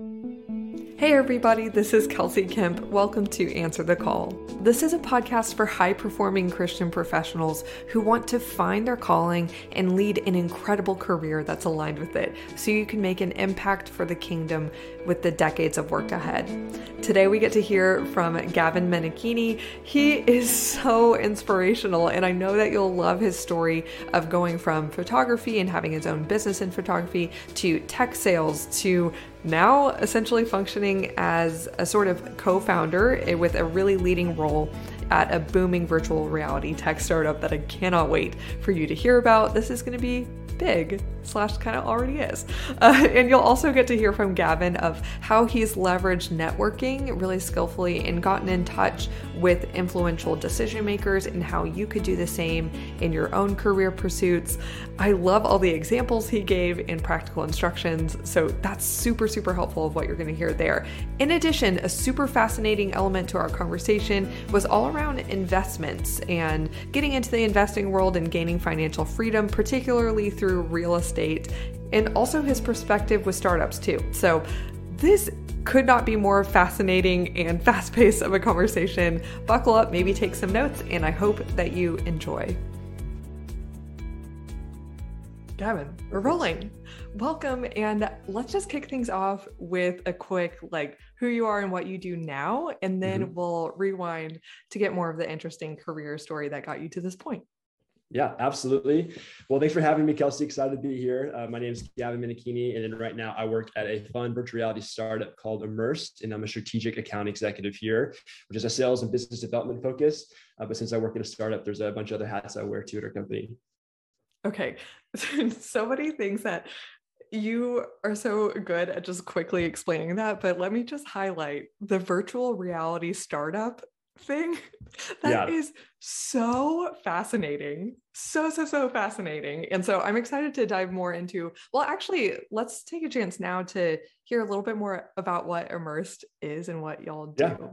Hey everybody, this is Kelsey Kemp. Welcome to Answer the Call. This is a podcast for high performing Christian professionals who want to find their calling and lead an incredible career that's aligned with it so you can make an impact for the kingdom with the decades of work ahead. Today we get to hear from Gavin Menechini. He is so inspirational, and I know that you'll love his story of going from photography and having his own business in photography to tech sales to now essentially functioning as a sort of co founder with a really leading role at a booming virtual reality tech startup that I cannot wait for you to hear about. This is going to be big slash kind of already is. Uh, and you'll also get to hear from Gavin of how he's leveraged networking really skillfully and gotten in touch with influential decision makers and how you could do the same in your own career pursuits. I love all the examples he gave and practical instructions. So that's super, super helpful of what you're going to hear there. In addition, a super fascinating element to our conversation was all around investments and getting into the investing world and gaining financial freedom, particularly through real estate, and also his perspective with startups too. So this could not be more fascinating and fast paced of a conversation. Buckle up, maybe take some notes, and I hope that you enjoy. Gavin, we're rolling. Welcome, and let's just kick things off with a quick like who you are and what you do now, and then mm-hmm. we'll rewind to get more of the interesting career story that got you to this point. Yeah, absolutely. Well, thanks for having me, Kelsey. Excited to be here. Uh, my name is Gavin Menechini, and then right now I work at a fun virtual reality startup called Immersed, and I'm a strategic account executive here, which is a sales and business development focus. Uh, but since I work at a startup, there's a bunch of other hats I wear too at our company. Okay, so many things that you are so good at just quickly explaining that, but let me just highlight the virtual reality startup thing. That yeah. is so fascinating. So, so, so fascinating. And so I'm excited to dive more into. Well, actually, let's take a chance now to hear a little bit more about what Immersed is and what y'all do. Yeah.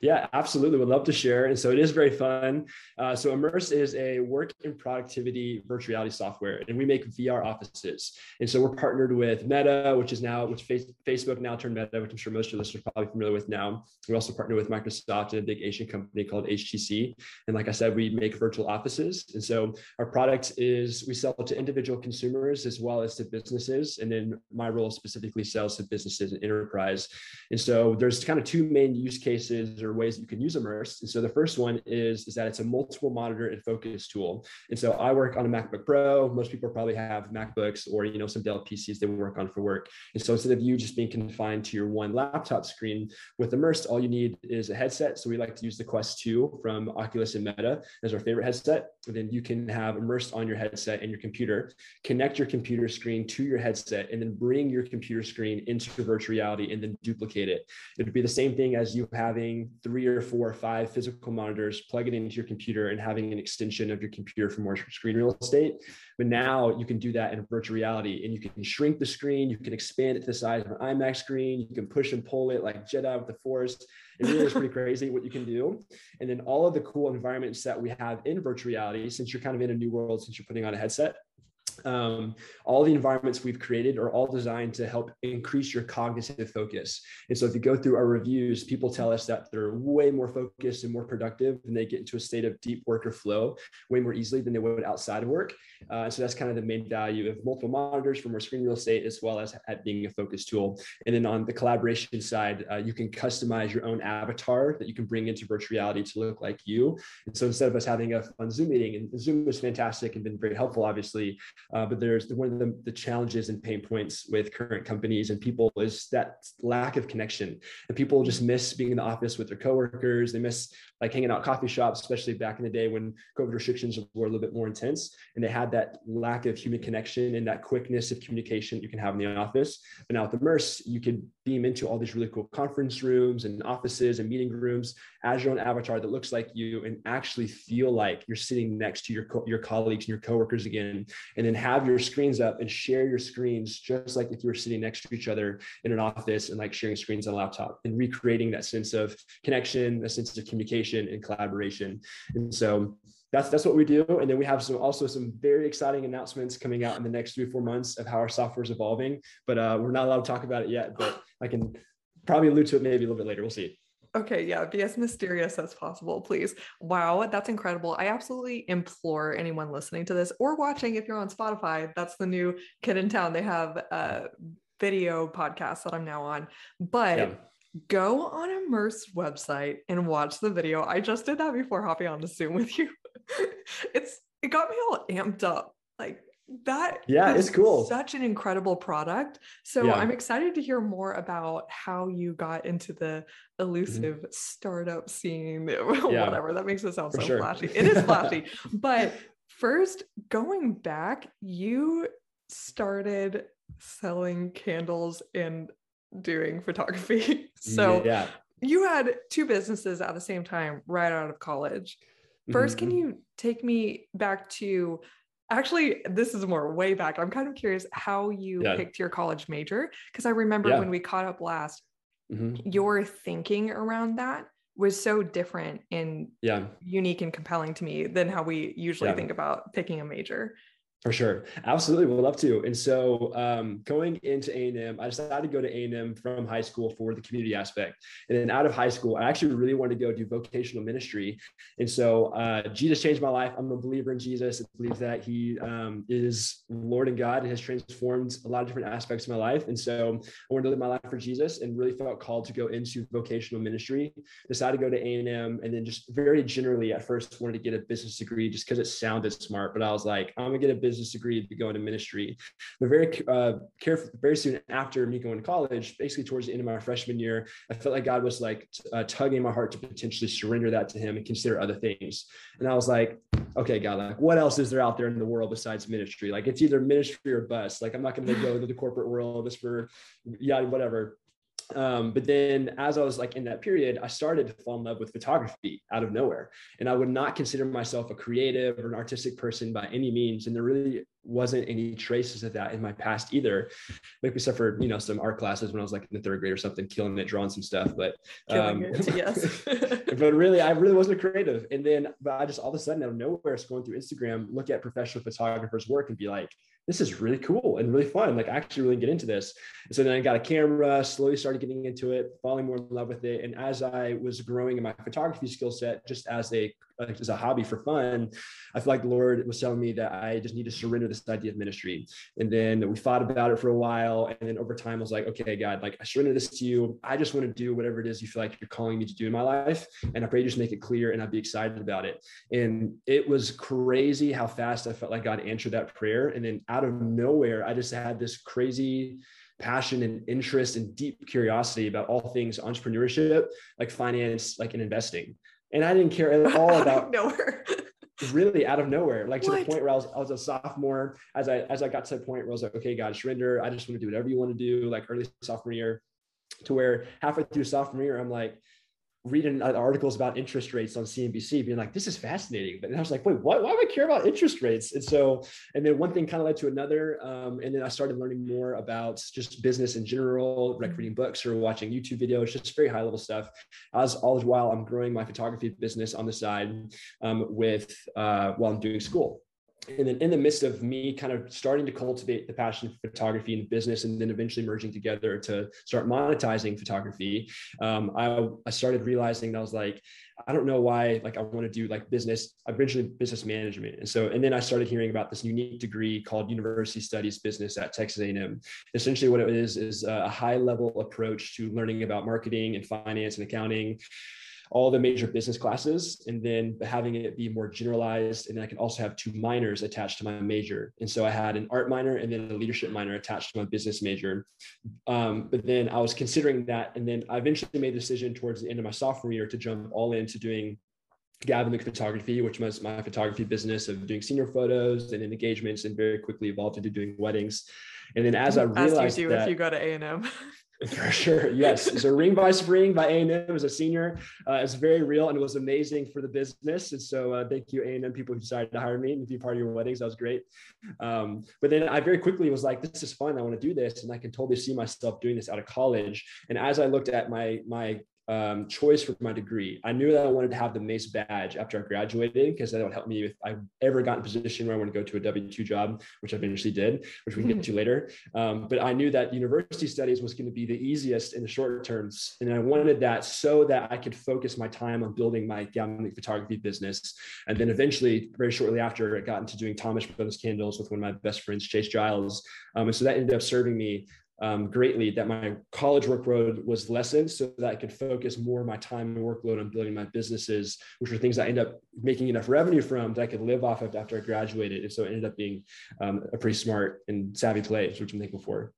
Yeah, absolutely. Would love to share. And so it is very fun. Uh, so Immerse is a work and productivity virtual reality software, and we make VR offices. And so we're partnered with Meta, which is now, which face, Facebook now turned Meta, which I'm sure most of us are probably familiar with now. We also partner with Microsoft and a big Asian company called HTC. And like I said, we make virtual offices. And so our product is we sell to individual consumers as well as to businesses. And then my role specifically sells to businesses and enterprise. And so there's kind of two main use cases or ways that you can use Immerse. And so the first one is, is that it's a multiple monitor and focus tool. And so I work on a MacBook Pro. Most people probably have MacBooks or, you know, some Dell PCs they work on for work. And so instead of you just being confined to your one laptop screen with Immersed, all you need is a headset. So we like to use the Quest 2 from Oculus and Meta as our favorite headset. And then you can have Immersed on your headset and your computer, connect your computer screen to your headset, and then bring your computer screen into virtual reality and then duplicate it. It would be the same thing as you having having three or four or five physical monitors, plug it into your computer and having an extension of your computer for more screen real estate. But now you can do that in virtual reality and you can shrink the screen, you can expand it to the size of an IMAX screen, you can push and pull it like Jedi with the Force. It really is pretty crazy what you can do. And then all of the cool environments that we have in virtual reality, since you're kind of in a new world, since you're putting on a headset, um, all the environments we've created are all designed to help increase your cognitive focus. And so if you go through our reviews, people tell us that they're way more focused and more productive and they get into a state of deep worker flow way more easily than they would outside of work. Uh, so that's kind of the main value of multiple monitors for more screen real estate, as well as at being a focus tool. And then on the collaboration side, uh, you can customize your own avatar that you can bring into virtual reality to look like you. And so instead of us having a fun Zoom meeting, and Zoom is fantastic and been very helpful, obviously, uh, but there's one of the, the challenges and pain points with current companies and people is that lack of connection. And people just miss being in the office with their coworkers. They miss like hanging out coffee shops, especially back in the day when COVID restrictions were a little bit more intense. And they had that lack of human connection and that quickness of communication you can have in the office. But now at the Immerse, you could beam into all these really cool conference rooms and offices and meeting rooms as your own avatar that looks like you and actually feel like you're sitting next to your, co- your colleagues and your coworkers again. And then have your screens up and share your screens just like if you were sitting next to each other in an office and like sharing screens on a laptop and recreating that sense of connection, a sense of communication and collaboration. And so that's that's what we do. And then we have some also some very exciting announcements coming out in the next three four months of how our software is evolving. But uh, we're not allowed to talk about it yet. But I can probably allude to it maybe a little bit later. We'll see. Okay, yeah, be as mysterious as possible, please. Wow, that's incredible. I absolutely implore anyone listening to this or watching if you're on Spotify. That's the new kid in town. They have a video podcast that I'm now on. But yeah. go on Immerse website and watch the video. I just did that before hopping on the Zoom with you. it's it got me all amped up. Like that yeah it's cool such an incredible product so yeah. i'm excited to hear more about how you got into the mm-hmm. elusive mm-hmm. startup scene yeah. whatever that makes it sound For so sure. flashy it is flashy but first going back you started selling candles and doing photography so yeah you had two businesses at the same time right out of college 1st mm-hmm. can you take me back to actually this is more way back i'm kind of curious how you yeah. picked your college major because i remember yeah. when we caught up last mm-hmm. your thinking around that was so different and yeah unique and compelling to me than how we usually think about picking a major for sure. Absolutely. We'd love to. And so um, going into A&M, I decided to go to A&M from high school for the community aspect. And then out of high school, I actually really wanted to go do vocational ministry. And so uh, Jesus changed my life. I'm a believer in Jesus. I believe that he um, is Lord and God and has transformed a lot of different aspects of my life. And so I wanted to live my life for Jesus and really felt called to go into vocational ministry. Decided to go to A&M and then just very generally at first wanted to get a business degree just because it sounded smart. But I was like, I'm to get a business business degree to go into ministry. But very uh, careful, very soon after me going to college, basically towards the end of my freshman year, I felt like God was like uh, tugging my heart to potentially surrender that to Him and consider other things. And I was like, okay, God, like what else is there out there in the world besides ministry? Like it's either ministry or bust. Like I'm not going to go into the corporate world just for yeah, whatever um, but then as I was like in that period, I started to fall in love with photography out of nowhere. And I would not consider myself a creative or an artistic person by any means. And there really wasn't any traces of that in my past either. Maybe except for, you know, some art classes when I was like in the third grade or something, killing it, drawing some stuff. But um, it, yes. but really, I really wasn't creative. And then but I just all of a sudden out of nowhere, scrolling through Instagram, look at professional photographers' work and be like, this is really cool and really fun. Like I actually really get into this. And so then I got a camera, slowly started getting into it, falling more in love with it. And as I was growing in my photography skill set, just as a like as a hobby for fun, I feel like the Lord was telling me that I just need to surrender this idea of ministry. And then we thought about it for a while. And then over time, I was like, okay, God, like I surrender this to you. I just want to do whatever it is you feel like you're calling me to do in my life. And I pray you just make it clear and I'd be excited about it. And it was crazy how fast I felt like God answered that prayer. And then out of nowhere, I just had this crazy passion and interest and deep curiosity about all things entrepreneurship, like finance, like in investing and I didn't care at all about nowhere. really out of nowhere, like to the point where I was, I was a sophomore. As I as I got to the point where I was like, okay, God, surrender. I just want to do whatever you want to do, like early sophomore year, to where halfway through sophomore year, I'm like, reading articles about interest rates on CNBC, being like, this is fascinating. But I was like, wait, what? Why would I care about interest rates? And so, and then one thing kind of led to another. Um, and then I started learning more about just business in general, like mm-hmm. reading books or watching YouTube videos, just very high level stuff. As all the while, I'm growing my photography business on the side um, with uh, while I'm doing school and then in the midst of me kind of starting to cultivate the passion for photography and business and then eventually merging together to start monetizing photography um, I, I started realizing that i was like i don't know why like i want to do like business eventually business management. And so and then i started hearing about this unique degree called university studies business at texas a&m essentially what it is is a high level approach to learning about marketing and finance and accounting all the major business classes and then having it be more generalized. And then I can also have two minors attached to my major. And so I had an art minor and then a leadership minor attached to my business major. Um, but then I was considering that. And then I eventually made the decision towards the end of my sophomore year to jump all into doing Gavin Photography, which was my photography business of doing senior photos and engagements, and very quickly evolved into doing weddings. And then as I realized, as you do that, if you go to A and M. For sure, yes. So Ring by Spring by A&M as a senior uh, is very real and it was amazing for the business. And so uh, thank you A&M people who decided to hire me and be part of your weddings. That was great. Um, but then I very quickly was like, this is fun. I want to do this, and I can totally see myself doing this out of college. And as I looked at my my um, choice for my degree. I knew that I wanted to have the Mays badge after I graduated because that would help me if I ever got in a position where I want to go to a W two job, which I eventually did, which we can get to later. Um, but I knew that university studies was going to be the easiest in the short terms, and I wanted that so that I could focus my time on building my Gavin photography business. And then eventually, very shortly after, I got into doing Thomas Brothers candles with one of my best friends, Chase Giles. Um, and so that ended up serving me um, greatly that my college workload was lessened so that I could focus more of my time and workload on building my businesses, which were things I ended up making enough revenue from that I could live off of after I graduated. And so it ended up being um, a pretty smart and savvy play, which I'm thankful for.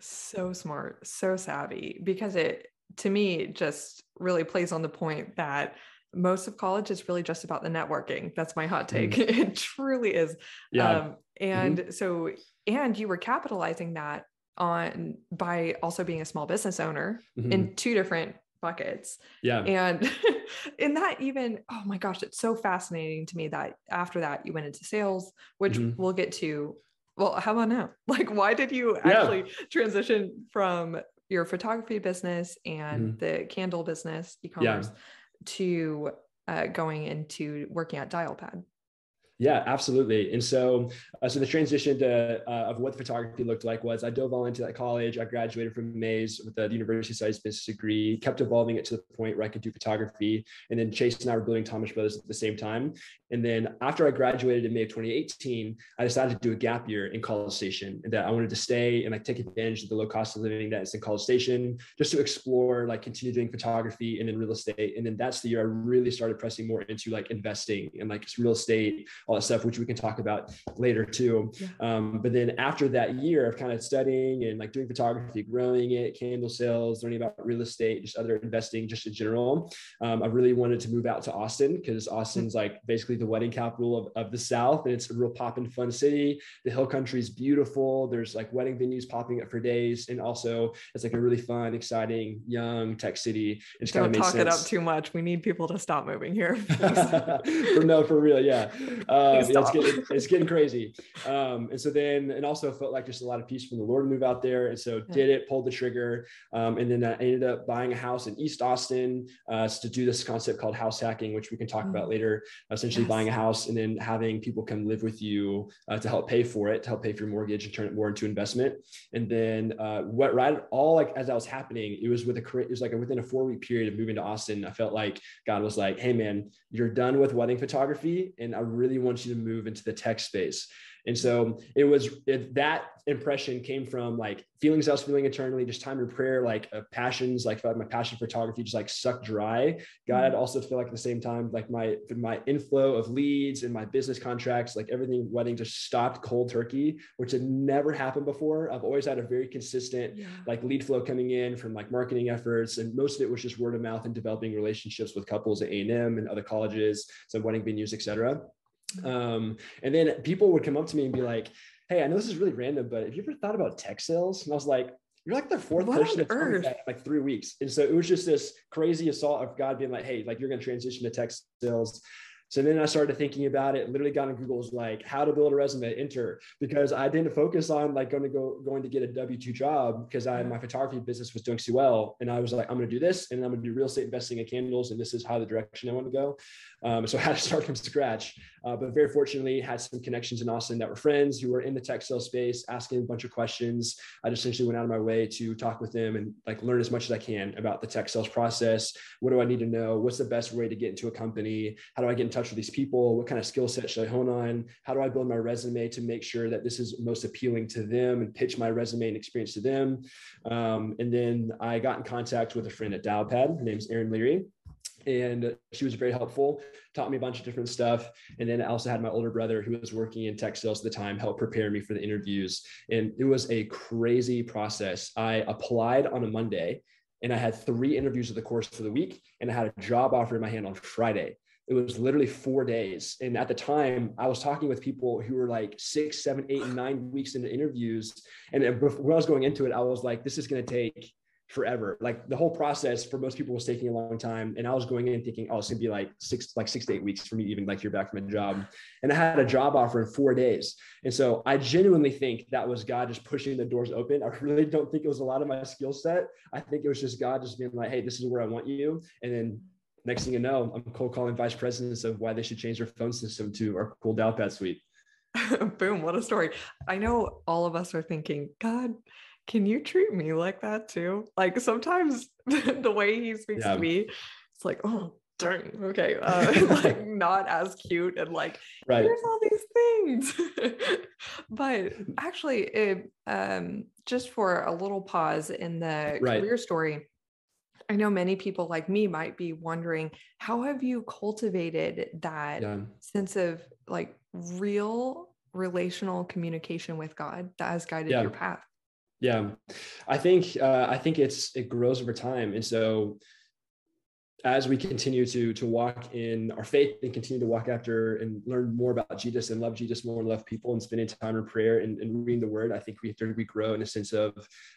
So smart, so savvy, because it, to me, just really plays on the point that most of college is really just about the networking. That's my hot take. Mm. It truly is. Yeah. Um, and mm-hmm. so, and you were capitalizing that on by also being a small business owner mm-hmm. in two different buckets. Yeah. And in that even, oh my gosh, it's so fascinating to me that after that you went into sales, which mm-hmm. we'll get to. Well, how about now? Like, why did you actually yeah. transition from your photography business and mm-hmm. the candle business, e-commerce, yeah. to uh, going into working at Dialpad? Yeah, absolutely. And so, uh, so the transition to uh, of what photography looked like was I dove all into that college. I graduated from Mays with the University Studies business degree, kept evolving it to the point where I could do photography. And then Chase and I were building Thomas Brothers at the same time. And then after I graduated in May of 2018, I decided to do a gap year in College Station and that I wanted to stay and like take advantage of the low cost of living that is in College Station just to explore, like continue doing photography and then real estate. And then that's the year I really started pressing more into like investing and like real estate all that stuff, which we can talk about later too. Yeah. Um, but then after that year of kind of studying and like doing photography, growing it, candle sales, learning about real estate, just other investing, just in general, um, I really wanted to move out to Austin because Austin's like basically the wedding capital of, of the South, and it's a real pop and fun city. The Hill Country is beautiful. There's like wedding venues popping up for days, and also it's like a really fun, exciting, young tech city. It Don't talk sense. it up too much. We need people to stop moving here. for, no, for real, yeah. Um, yeah, it's, getting, it's getting crazy. Um, and so then, and also felt like just a lot of peace from the Lord to move out there. And so did it, pulled the trigger. Um, and then I ended up buying a house in East Austin uh, to do this concept called house hacking, which we can talk mm-hmm. about later. Essentially yes. buying a house and then having people come live with you uh, to help pay for it, to help pay for your mortgage and turn it more into investment. And then uh, what right all like as that was happening, it was with a it was like a, within a four week period of moving to Austin. I felt like God was like, "Hey man, you're done with wedding photography, and I really want you to move into the tech space." And so it was it, that impression came from like feelings I was feeling internally, just time of prayer, like uh, passions, like my passion for photography just like sucked dry. God mm-hmm. also feel like at the same time, like my my inflow of leads and my business contracts, like everything wedding just stopped cold turkey, which had never happened before. I've always had a very consistent yeah. like lead flow coming in from like marketing efforts, and most of it was just word of mouth and developing relationships with couples at A and M and other colleges, some wedding venues, etc. Um, and then people would come up to me and be like, Hey, I know this is really random, but have you ever thought about tech sales? And I was like, you're like the fourth what person that's that like three weeks. And so it was just this crazy assault of God being like, Hey, like you're going to transition to tech sales. So then I started thinking about it, literally got on Google's like how to build a resume, enter, because I didn't focus on like going to go going to get a W2 job because I my photography business was doing so well. And I was like, I'm gonna do this and I'm gonna do real estate investing in candles, and this is how the direction I want to go. Um, so I had to start from scratch. Uh, but very fortunately, had some connections in Austin that were friends who were in the tech sales space, asking a bunch of questions. I just essentially went out of my way to talk with them and like learn as much as I can about the tech sales process. What do I need to know? What's the best way to get into a company? How do I get in touch with these people? What kind of skill set should I hone on? How do I build my resume to make sure that this is most appealing to them and pitch my resume and experience to them? Um, and then I got in contact with a friend at Dialpad. Her name's Erin Leary and she was very helpful taught me a bunch of different stuff and then i also had my older brother who was working in tech sales at the time help prepare me for the interviews and it was a crazy process i applied on a monday and i had three interviews of the course for the week and i had a job offer in my hand on friday it was literally four days and at the time i was talking with people who were like six, seven, eight, nine weeks into interviews and when i was going into it i was like this is going to take forever. Like the whole process for most people was taking a long time. And I was going in thinking, oh, it's gonna be like six, like six to eight weeks for me even like hear back from a job. And I had a job offer in four days. And so I genuinely think that was God just pushing the doors open. I really don't think it was a lot of my skill set. I think it was just God just being like, hey, this is where I want you. And then next thing you know, I'm cold calling vice presidents of why they should change their phone system to our cool Dialpad suite. Boom, what a story. I know all of us are thinking, God, can you treat me like that too? Like sometimes the way he speaks yeah. to me, it's like, oh, darn, okay, uh, like not as cute and like, right. here's all these things. but actually, it, um, just for a little pause in the right. career story, I know many people like me might be wondering how have you cultivated that yeah. sense of like real relational communication with God that has guided yeah. your path? Yeah, I think uh, I think it's it grows over time, and so as we continue to to walk in our faith and continue to walk after and learn more about Jesus and love Jesus more and love people and spending time in prayer and, and reading the Word, I think we we grow in a sense of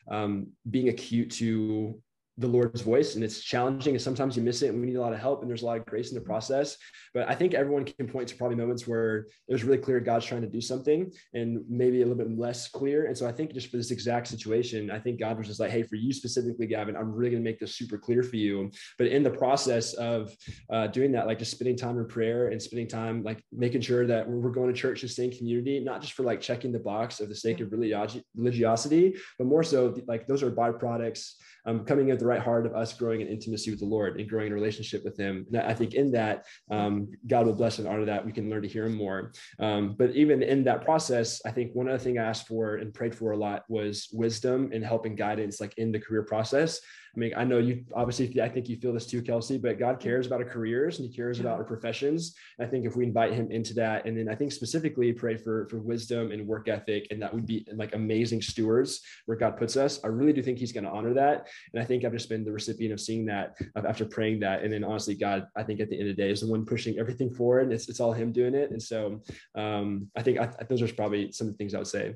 um, being acute to the Lord's voice and it's challenging and sometimes you miss it and we need a lot of help and there's a lot of grace in the process. But I think everyone can point to probably moments where it was really clear God's trying to do something and maybe a little bit less clear. And so I think just for this exact situation, I think God was just like, hey, for you specifically, Gavin, I'm really going to make this super clear for you. But in the process of uh, doing that, like just spending time in prayer and spending time like making sure that we're going to church and staying community, not just for like checking the box of the sake of religiosity, but more so like those are byproducts um, coming at the right heart of us growing in intimacy with the Lord and growing in relationship with Him. And I think in that, um, God will bless and honor that. We can learn to hear Him more. Um, but even in that process, I think one other thing I asked for and prayed for a lot was wisdom and help and guidance, like in the career process. I mean, I know you obviously, I think you feel this too, Kelsey, but God cares about our careers and He cares about our professions. And I think if we invite Him into that, and then I think specifically pray for for wisdom and work ethic, and that would be like amazing stewards where God puts us. I really do think He's going to honor that, and I think I've just been the recipient of seeing that after praying that. And then honestly, God, I think at the end of the day is the one pushing everything forward. And it's it's all Him doing it. And so um, I think I, those are probably some of the things I would say.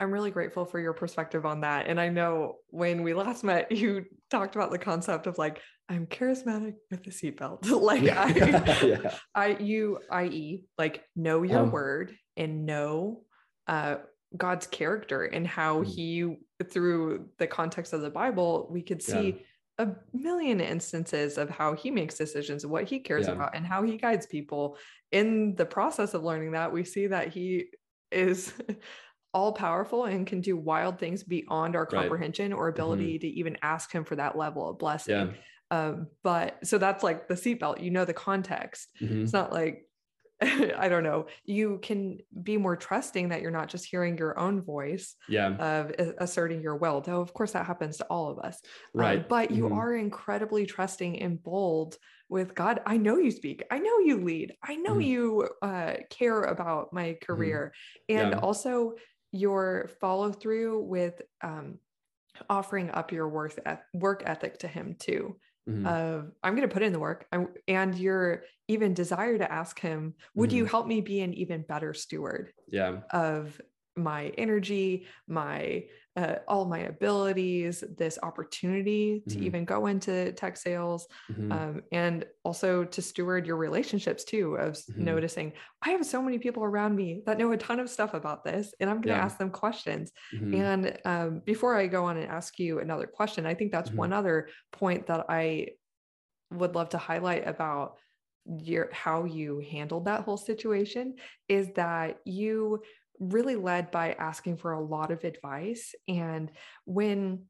I'm really grateful for your perspective on that. And I know when we last met, you talked about the concept of like, I'm charismatic with a seatbelt. like yeah. I, yeah. I, you, i.e., like know your um, word and know uh, God's character and how mm-hmm. he, through the context of the Bible, we could see yeah. a million instances of how he makes decisions, what he cares about, and how he guides people. In the process of learning that, we see that he is all powerful and can do wild things beyond our comprehension right. or ability mm-hmm. to even ask him for that level of blessing. Yeah. Um, but so that's like the seatbelt, you know, the context. Mm-hmm. It's not like, I don't know, you can be more trusting that you're not just hearing your own voice yeah. of asserting your will, though, of course, that happens to all of us. Um, right. Um, but you mm-hmm. are incredibly trusting and bold with God. I know you speak. I know you lead. I know mm-hmm. you uh, care about my mm-hmm. career. And yeah. also, your follow through with um, offering up your work work ethic to him too. Mm-hmm. Of I'm going to put in the work, I'm, and your even desire to ask him, would mm-hmm. you help me be an even better steward? Yeah. Of my energy, my uh, all my abilities, this opportunity to mm-hmm. even go into tech sales, mm-hmm. um, and also to steward your relationships too. Of mm-hmm. noticing, I have so many people around me that know a ton of stuff about this, and I'm going to yeah. ask them questions. Mm-hmm. And um, before I go on and ask you another question, I think that's mm-hmm. one other point that I would love to highlight about your how you handled that whole situation is that you really led by asking for a lot of advice. And when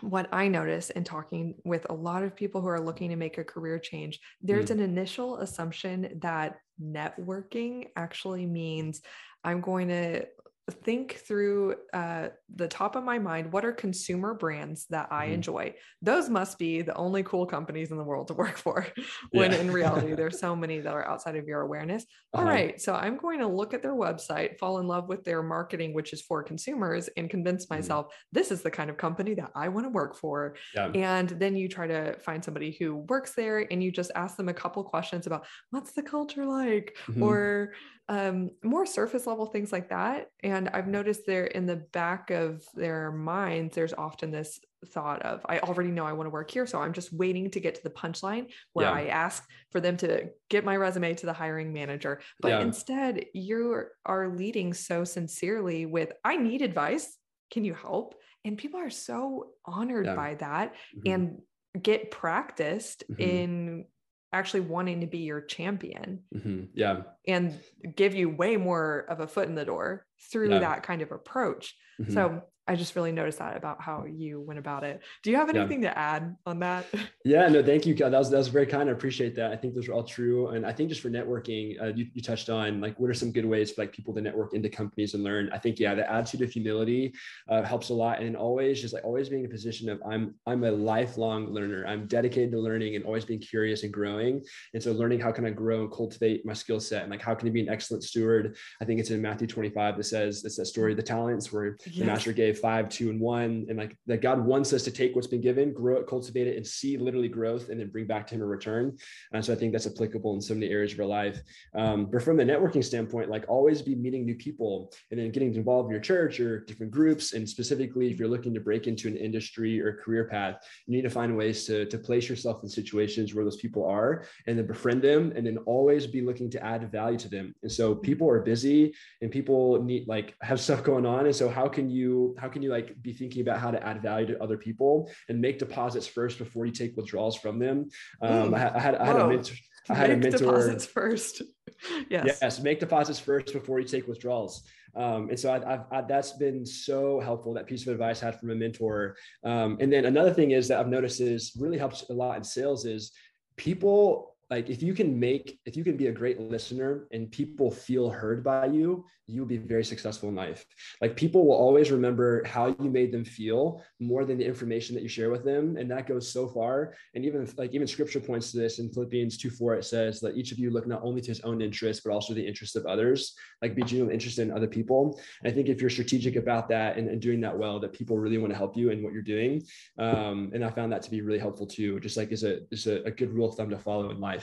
what I notice in talking with a lot of people who are looking to make a career change, there's mm. an initial assumption that networking actually means I'm going to think through uh, the top of my mind what are consumer brands that I mm enjoy? Those must be the only cool companies in the world to work for. when yeah. in reality, there's so many that are outside of your awareness. Uh-huh. All right, so I'm going to look at their website, fall in love with their marketing, which is for consumers, and convince mm-hmm. myself mm this is the kind of company that I want to work for. Yeah. And then you try to find somebody who works there, and you just ask them a couple questions about what's the culture like, mm-hmm. or um, more surface level things like that. And I've noticed there in the back of their minds, there's often this thought of, I already know I want to work here. So I'm just waiting to get to the punchline where yeah. I ask for them to get my resume to the hiring manager. But yeah. instead, you are leading so sincerely with, I need advice. Can you help? And people are so honored yeah. by that mm-hmm. and get practiced mm-hmm. in actually wanting to be your champion. Mm-hmm. Yeah. And give you way more of a foot in the door through yeah. that kind of approach. Mm-hmm. So I just really noticed that about how you went about it. Do you have anything yeah. to add on that? Yeah, no, thank you. That was that was very kind. I appreciate that. I think those are all true. And I think just for networking, uh, you, you touched on like what are some good ways for like people to network into companies and learn. I think yeah, the attitude of humility uh, helps a lot, and always just like always being in a position of I'm I'm a lifelong learner. I'm dedicated to learning and always being curious and growing. And so learning how can I grow and cultivate my skill set and like how can I be an excellent steward. I think it's in Matthew 25 that says it's that story of the talents where yes. the master gave five, two, and one, and like that God wants us to take what's been given, grow it, cultivate it, and see literally growth, and then bring back to Him a return. And so I think that's applicable in so many areas of our life. Um, but from the networking standpoint, like always be meeting new people, and then getting involved in your church or different groups. And specifically, if you're looking to break into an industry or career path, you need to find ways to to place yourself in situations where those people are, and then befriend them, and then always be looking to add value to them. And so people are busy, and people need like have stuff going on, and so how can you how can you like be thinking about how to add value to other people and make deposits first before you take withdrawals from them. Um, I, I, had I had a mentor. I had make a mentor. deposits first. yes. Yes. Make deposits first before you take withdrawals. Um, and so I, I've, I, that's been so helpful. That piece of advice I had from a mentor. Um, and then another thing is that I've noticed is really helps a lot in sales is people like if you can make if you can be a great listener and people feel heard by you you'll be very successful in life. Like people will always remember how you made them feel more than the information that you share with them. And that goes so far. And even like even scripture points to this in philippians 2 4 it says that each of you look not only to his own interests but also the interests of others. Like be genuinely interested in other people. And i think if you're strategic about that and, and doing that well that people really want to help you in what you're doing. Um, and i found that to be really helpful too just like is a is a, a good rule of thumb to follow in life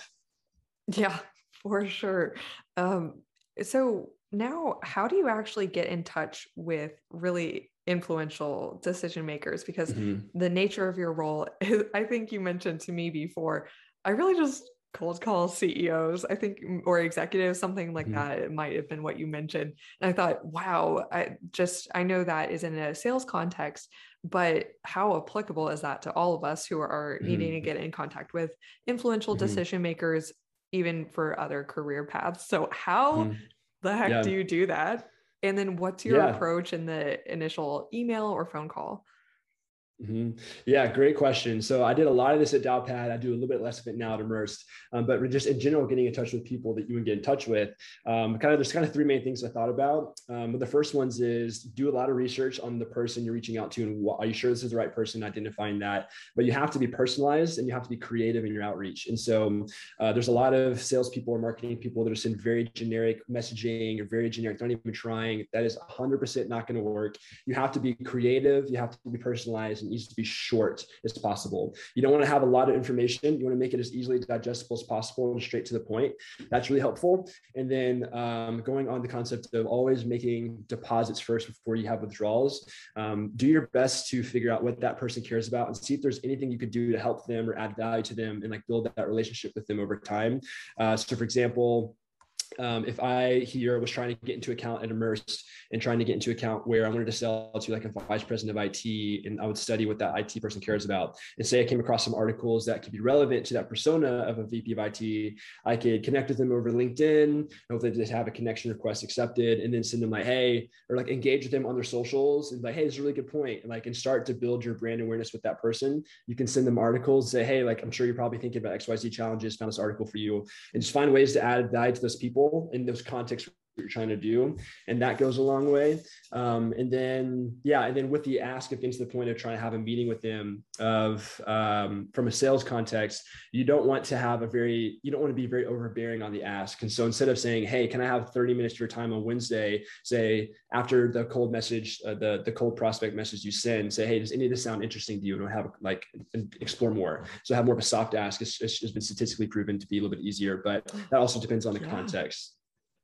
yeah, for sure. Um, so now, how do you actually get in touch with really influential decision makers? Because mm-hmm. the nature of your role, is, I think you mentioned to me before, I really just cold call CEOs, I think, or executives, something like mm-hmm. that. It might have been what you mentioned. And I thought, wow, I just, I know that is in a sales context, but how applicable is that to all of us who are mm-hmm. needing to get in contact with influential mm-hmm. decision makers even for other career paths. So how mm. the heck yeah. do you do that? And then what's your yeah. approach in the initial email or phone call? Mm-hmm. Yeah, great question. So I did a lot of this at Dialpad. I do a little bit less of it now at Immersed, um, but just in general, getting in touch with people that you can get in touch with. Um, kind of, there's kind of three main things I thought about. Um, but the first ones is do a lot of research on the person you're reaching out to, and are you sure this is the right person? Identifying that, but you have to be personalized and you have to be creative in your outreach. And so uh, there's a lot of salespeople or marketing people that are sending very generic messaging or very generic, not even trying. That is 100% not going to work. You have to be creative. You have to be personalized needs to be short as possible. You don't want to have a lot of information. You want to make it as easily digestible as possible and straight to the point. That's really helpful. And then um, going on the concept of always making deposits first before you have withdrawals. Um, do your best to figure out what that person cares about and see if there's anything you could do to help them or add value to them and like build that relationship with them over time. Uh, so, for example, um, if I here was trying to get into account at Immersed and trying to get into account where I wanted to sell to like a vice president of IT, and I would study what that IT person cares about, and say I came across some articles that could be relevant to that persona of a VP of IT, I could connect with them over LinkedIn, hopefully just have a connection request accepted, and then send them like, hey, or like engage with them on their socials and like, hey, this is a really good point, and like, and start to build your brand awareness with that person. You can send them articles, say, hey, like I'm sure you're probably thinking about XYZ challenges, found this article for you, and just find ways to add value to those people people in those contexts you're trying to do and that goes a long way. Um, and then yeah and then with the ask getting to the point of trying to have a meeting with them of um, from a sales context you don't want to have a very you don't want to be very overbearing on the ask. And so instead of saying hey can i have 30 minutes of your time on wednesday? Say after the cold message uh, the the cold prospect message you send say hey does any of this sound interesting to you? And we'll have like explore more. So have more of a soft ask. It's, it's been statistically proven to be a little bit easier but that also depends on the yeah. context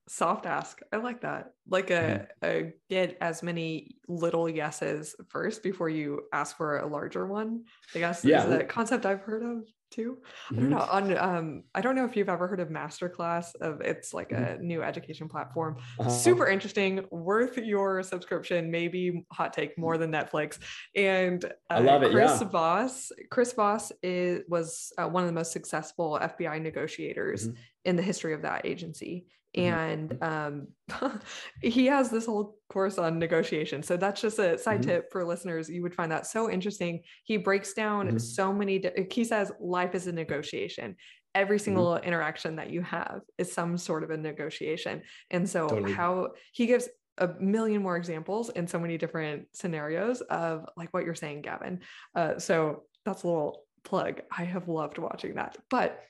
soft ask. I like that. Like a, a get as many little yeses first before you ask for a larger one. I guess yeah. is a concept I've heard of too. Mm-hmm. I don't mm-hmm. know. On um, I don't know if you've ever heard of Masterclass. Of it's like mm-hmm. a new education platform. Uh-huh. Super interesting. Worth your subscription. Maybe hot take more than Netflix. And uh, I love it. Chris yeah. Voss. Chris Voss is was uh, one of the most successful FBI negotiators mm-hmm. in the history of that agency. Mm-hmm. And um, he has this whole course on negotiation. So that's just a side mm-hmm. tip for listeners. You would find that so interesting. He breaks down mm-hmm. so many, he says life is a negotiation. Every mm-hmm. single mm-hmm. interaction that you have is some sort of a negotiation. And so, totally. how he gives a million more examples in so many different scenarios of like what you're saying, Gavin. Uh, so, that's a little plug. I have loved watching that. But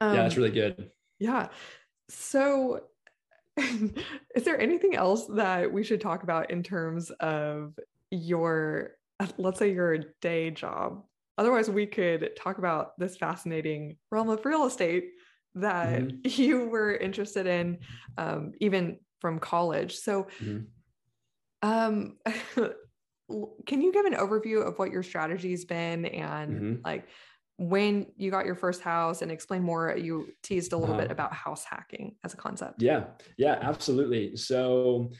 um, yeah, it's really good. Yeah. So, is there anything else that we should talk about in terms of your, let's say, your day job? Otherwise, we could talk about this fascinating realm of real estate that mm-hmm. you were interested in, um, even from college. So, mm-hmm. um, can you give an overview of what your strategy's been and mm-hmm. like when you got your first house and explain more you teased a little uh, bit about house hacking as a concept. Yeah. Yeah absolutely. So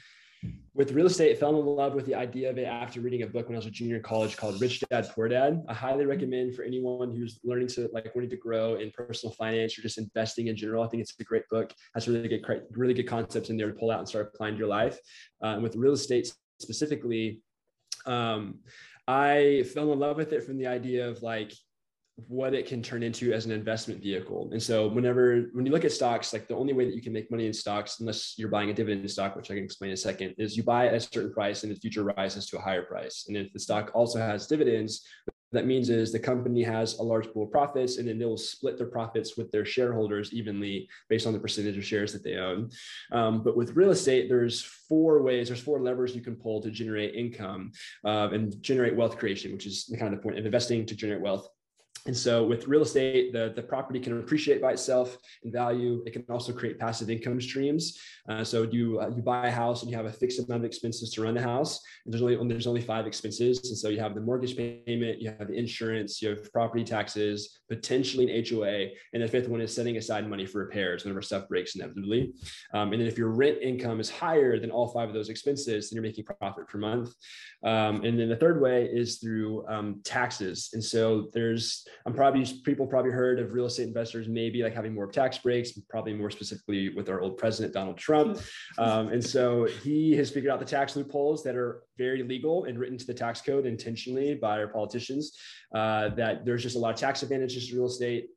with real estate fell in love with the idea of it after reading a book when i was a junior in college called rich dad poor dad. I highly mm-hmm. recommend for anyone who's learning to like wanting to grow in personal finance or just investing in general. I think it's a great book. Has really good really good concepts in there to pull out and start applying to your life. Uh, and with real estate specifically um, I fell in love with it from the idea of like what it can turn into as an investment vehicle. And so whenever when you look at stocks, like the only way that you can make money in stocks, unless you're buying a dividend stock, which I can explain in a second, is you buy at a certain price and the future rises to a higher price. And if the stock also has dividends, that means is the company has a large pool of profits and then they'll split their profits with their shareholders evenly based on the percentage of shares that they own. Um, but with real estate, there's four ways, there's four levers you can pull to generate income uh, and generate wealth creation, which is the kind of the point of investing to generate wealth. And so with real estate, the, the property can appreciate by itself in value. It can also create passive income streams. Uh, so you uh, you buy a house and you have a fixed amount of expenses to run the house. And there's only there's only five expenses. And so you have the mortgage payment, you have the insurance, you have property taxes, potentially an HOA, and the fifth one is setting aside money for repairs whenever stuff breaks inevitably. Um, and then if your rent income is higher than all five of those expenses, then you're making profit per month. Um, and then the third way is through um, taxes. And so there's I'm probably people probably heard of real estate investors maybe like having more tax breaks, probably more specifically with our old president Donald Trump. Um, and so he has figured out the tax loopholes that are very legal and written to the tax code intentionally by our politicians. Uh, that there's just a lot of tax advantages to real estate.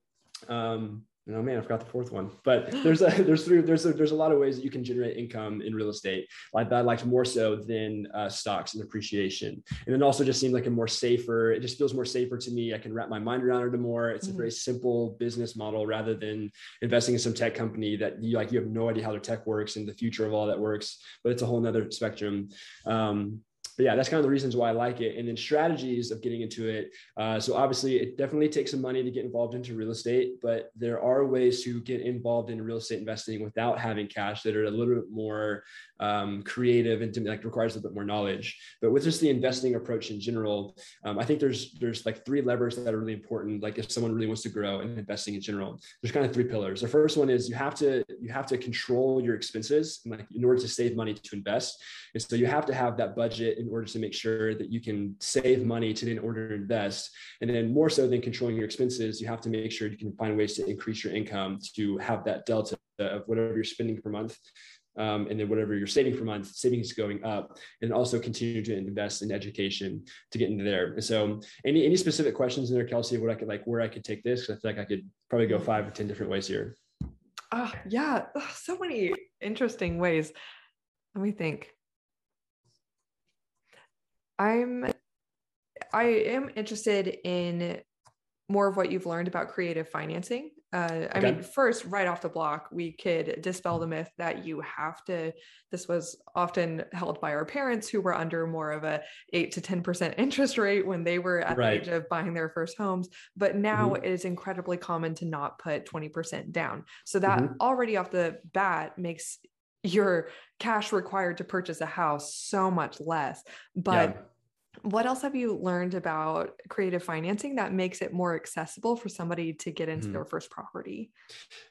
Um, oh man, I forgot the fourth one. But there's a there's three there's a, there's a lot of ways that you can generate income in real estate. Like that, like more so than uh, stocks and appreciation. And it also just seemed like a more safer. It just feels more safer to me. I can wrap my mind around it more. It's mm-hmm. a very simple business model rather than investing in some tech company that you like you have no idea how their tech works and the future of all that works. But it's a whole nother spectrum. Um, but yeah, that's kind of the reasons why I like it. And then strategies of getting into it. Uh, so obviously, it definitely takes some money to get involved into real estate, but there are ways to get involved in real estate investing without having cash that are a little bit more um, creative and like requires a little bit more knowledge. But with just the investing approach in general, um, I think there's there's like three levers that are really important. Like if someone really wants to grow and investing in general, there's kind of three pillars. The first one is you have to you have to control your expenses, like in order to save money to invest. And so you have to have that budget in order to make sure that you can save money to in order to invest. And then more so than controlling your expenses, you have to make sure you can find ways to increase your income to have that delta of whatever you're spending per month um, and then whatever you're saving per month, savings going up, and also continue to invest in education to get into there. And so, any any specific questions in there, Kelsey, what I could like where I could take this? I feel like I could probably go five or ten different ways here. Ah, uh, yeah, so many interesting ways. Let me think. I'm I am interested in more of what you've learned about creative financing. Uh, I okay. mean, first, right off the block, we could dispel the myth that you have to. This was often held by our parents who were under more of a eight to ten percent interest rate when they were at right. the age of buying their first homes. But now mm-hmm. it is incredibly common to not put twenty percent down. So that mm-hmm. already off the bat makes your cash required to purchase a house so much less. But yeah what else have you learned about creative financing that makes it more accessible for somebody to get into mm-hmm. their first property?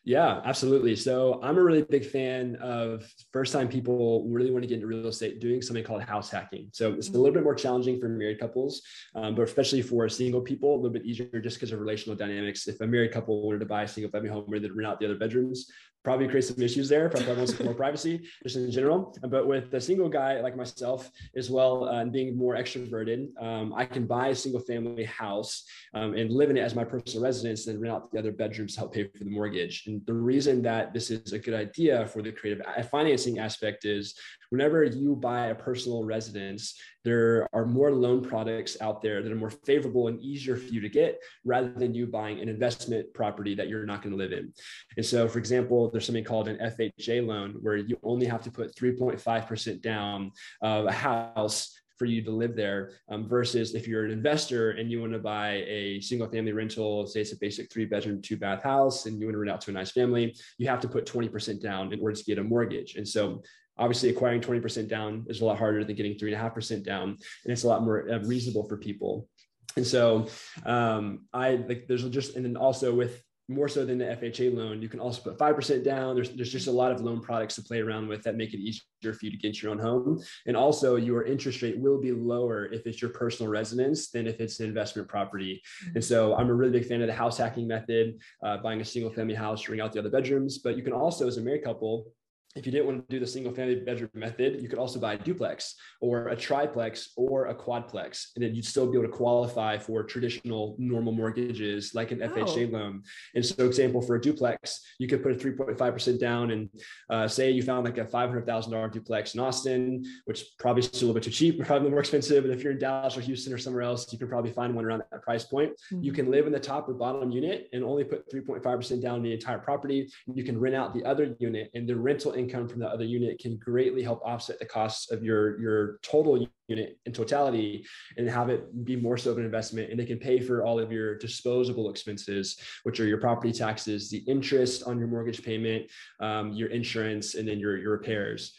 Yeah, absolutely. So I'm a really big fan of first time people really want to get into real estate doing something called house hacking. So it's mm-hmm. a little bit more challenging for married couples, um, but especially for single people, a little bit easier just because of relational dynamics. If a married couple wanted to buy a single family home where they'd rent out the other bedrooms, probably create some issues there. Probably wants more privacy, just in general. But with a single guy like myself as well, uh, and being more extroverted, um, I can buy a single family house um, and live in it as my personal residence, and rent out the other bedrooms to help pay for the mortgage. And the reason that this is a good idea for the creative financing aspect is whenever you buy a personal residence, there are more loan products out there that are more favorable and easier for you to get rather than you buying an investment property that you're not going to live in. And so, for example, there's something called an FHA loan where you only have to put 3.5% down of a house for you to live there um, versus if you're an investor and you want to buy a single family rental say it's a basic three bedroom two bath house and you want to rent out to a nice family you have to put 20% down in order to get a mortgage and so obviously acquiring 20% down is a lot harder than getting 3.5% down and it's a lot more uh, reasonable for people and so um, i like there's just and then also with more so than the FHA loan, you can also put 5% down. There's, there's just a lot of loan products to play around with that make it easier for you to get your own home. And also, your interest rate will be lower if it's your personal residence than if it's an investment property. And so, I'm a really big fan of the house hacking method, uh, buying a single family house, ring out the other bedrooms. But you can also, as a married couple, if you didn't want to do the single family bedroom method, you could also buy a duplex or a triplex or a quadplex. And then you'd still be able to qualify for traditional normal mortgages like an oh. FHA loan. And so, example, for a duplex, you could put a 3.5% down and uh, say you found like a $500,000 duplex in Austin, which probably is a little bit too cheap, probably more expensive. But if you're in Dallas or Houston or somewhere else, you can probably find one around that price point. Mm-hmm. You can live in the top or bottom unit and only put 3.5% down the entire property. You can rent out the other unit and the rental income income from the other unit can greatly help offset the costs of your your total unit in totality and have it be more so of an investment. And they can pay for all of your disposable expenses which are your property taxes the interest on your mortgage payment um, your insurance and then your your repairs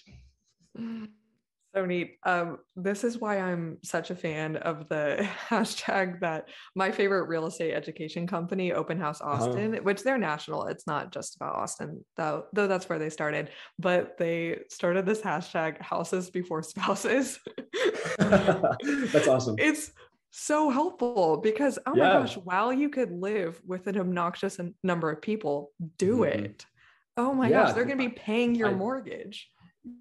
so neat. Um, this is why I'm such a fan of the hashtag that my favorite real estate education company, Open House uh-huh. Austin, uh-huh. which they're national. It's not just about Austin, though, though that's where they started. But they started this hashtag houses before spouses. that's awesome. It's so helpful because oh yeah. my gosh, while you could live with an obnoxious number of people, do mm-hmm. it. Oh my yeah. gosh, they're going to be paying your I, mortgage.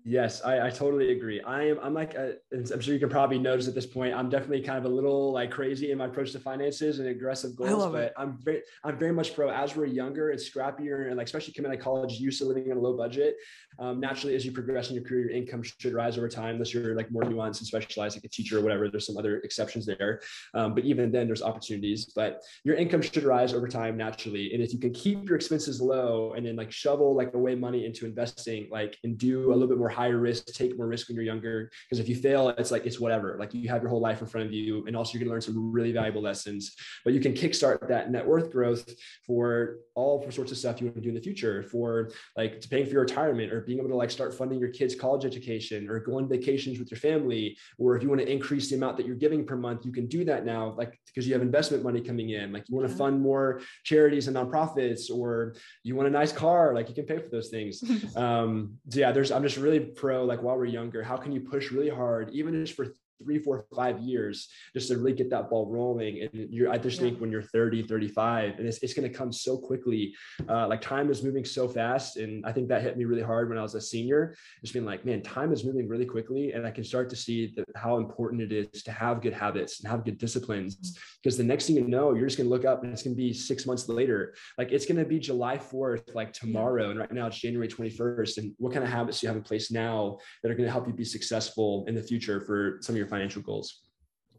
Yes, I, I totally agree. I am. I'm like, a, I'm sure you can probably notice at this point. I'm definitely kind of a little like crazy in my approach to finances and aggressive goals. but it. I'm very, I'm very much pro. As we're younger and scrappier, and like especially coming out of college, used to living on a low budget. Um, naturally, as you progress in your career, your income should rise over time, unless you're like more nuanced and specialized, like a teacher or whatever. There's some other exceptions there, um, but even then, there's opportunities. But your income should rise over time naturally, and if you can keep your expenses low and then like shovel like away money into investing, like and do a little bit bit more higher risk, take more risk when you're younger. Because if you fail, it's like it's whatever. Like you have your whole life in front of you, and also you're gonna learn some really valuable lessons. But you can kickstart that net worth growth for all sorts of stuff you want to do in the future, for like paying for your retirement, or being able to like start funding your kids' college education, or go on vacations with your family, or if you want to increase the amount that you're giving per month, you can do that now, like because you have investment money coming in. Like you want to fund more charities and nonprofits, or you want a nice car, like you can pay for those things. um, so yeah, there's I'm just really pro like while we're younger how can you push really hard even just for three, four, five years just to really get that ball rolling. And you're, I just yeah. think when you're 30, 35, and it's, it's going to come so quickly. Uh, like time is moving so fast. And I think that hit me really hard when I was a senior. Just being like, man, time is moving really quickly. And I can start to see the, how important it is to have good habits and have good disciplines. Because mm-hmm. the next thing you know, you're just going to look up and it's going to be six months later. Like it's going to be July 4th, like tomorrow. And right now it's January 21st. And what kind of habits do you have in place now that are going to help you be successful in the future for some of your your financial goals.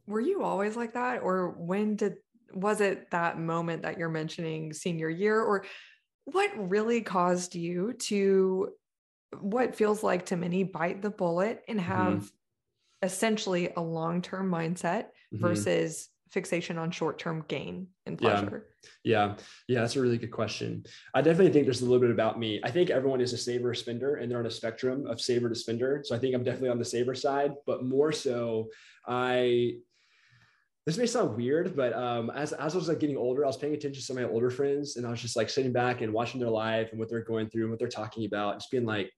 Were you always like that? Or when did was it that moment that you're mentioning senior year or what really caused you to what feels like to many bite the bullet and mm-hmm. have mm-hmm. essentially a long-term mindset mm-hmm. versus fixation on short-term gain and pleasure? Yeah. yeah yeah that's a really good question. I definitely think there's a little bit about me. I think everyone is a saver spender and they're on a spectrum of saver to spender. So i think i'm definitely on the saver side but more so i this may sound weird, but um, as, as I was like getting older, I was paying attention to some of my older friends and I was just like sitting back and watching their life and what they're going through and what they're talking about, just being like,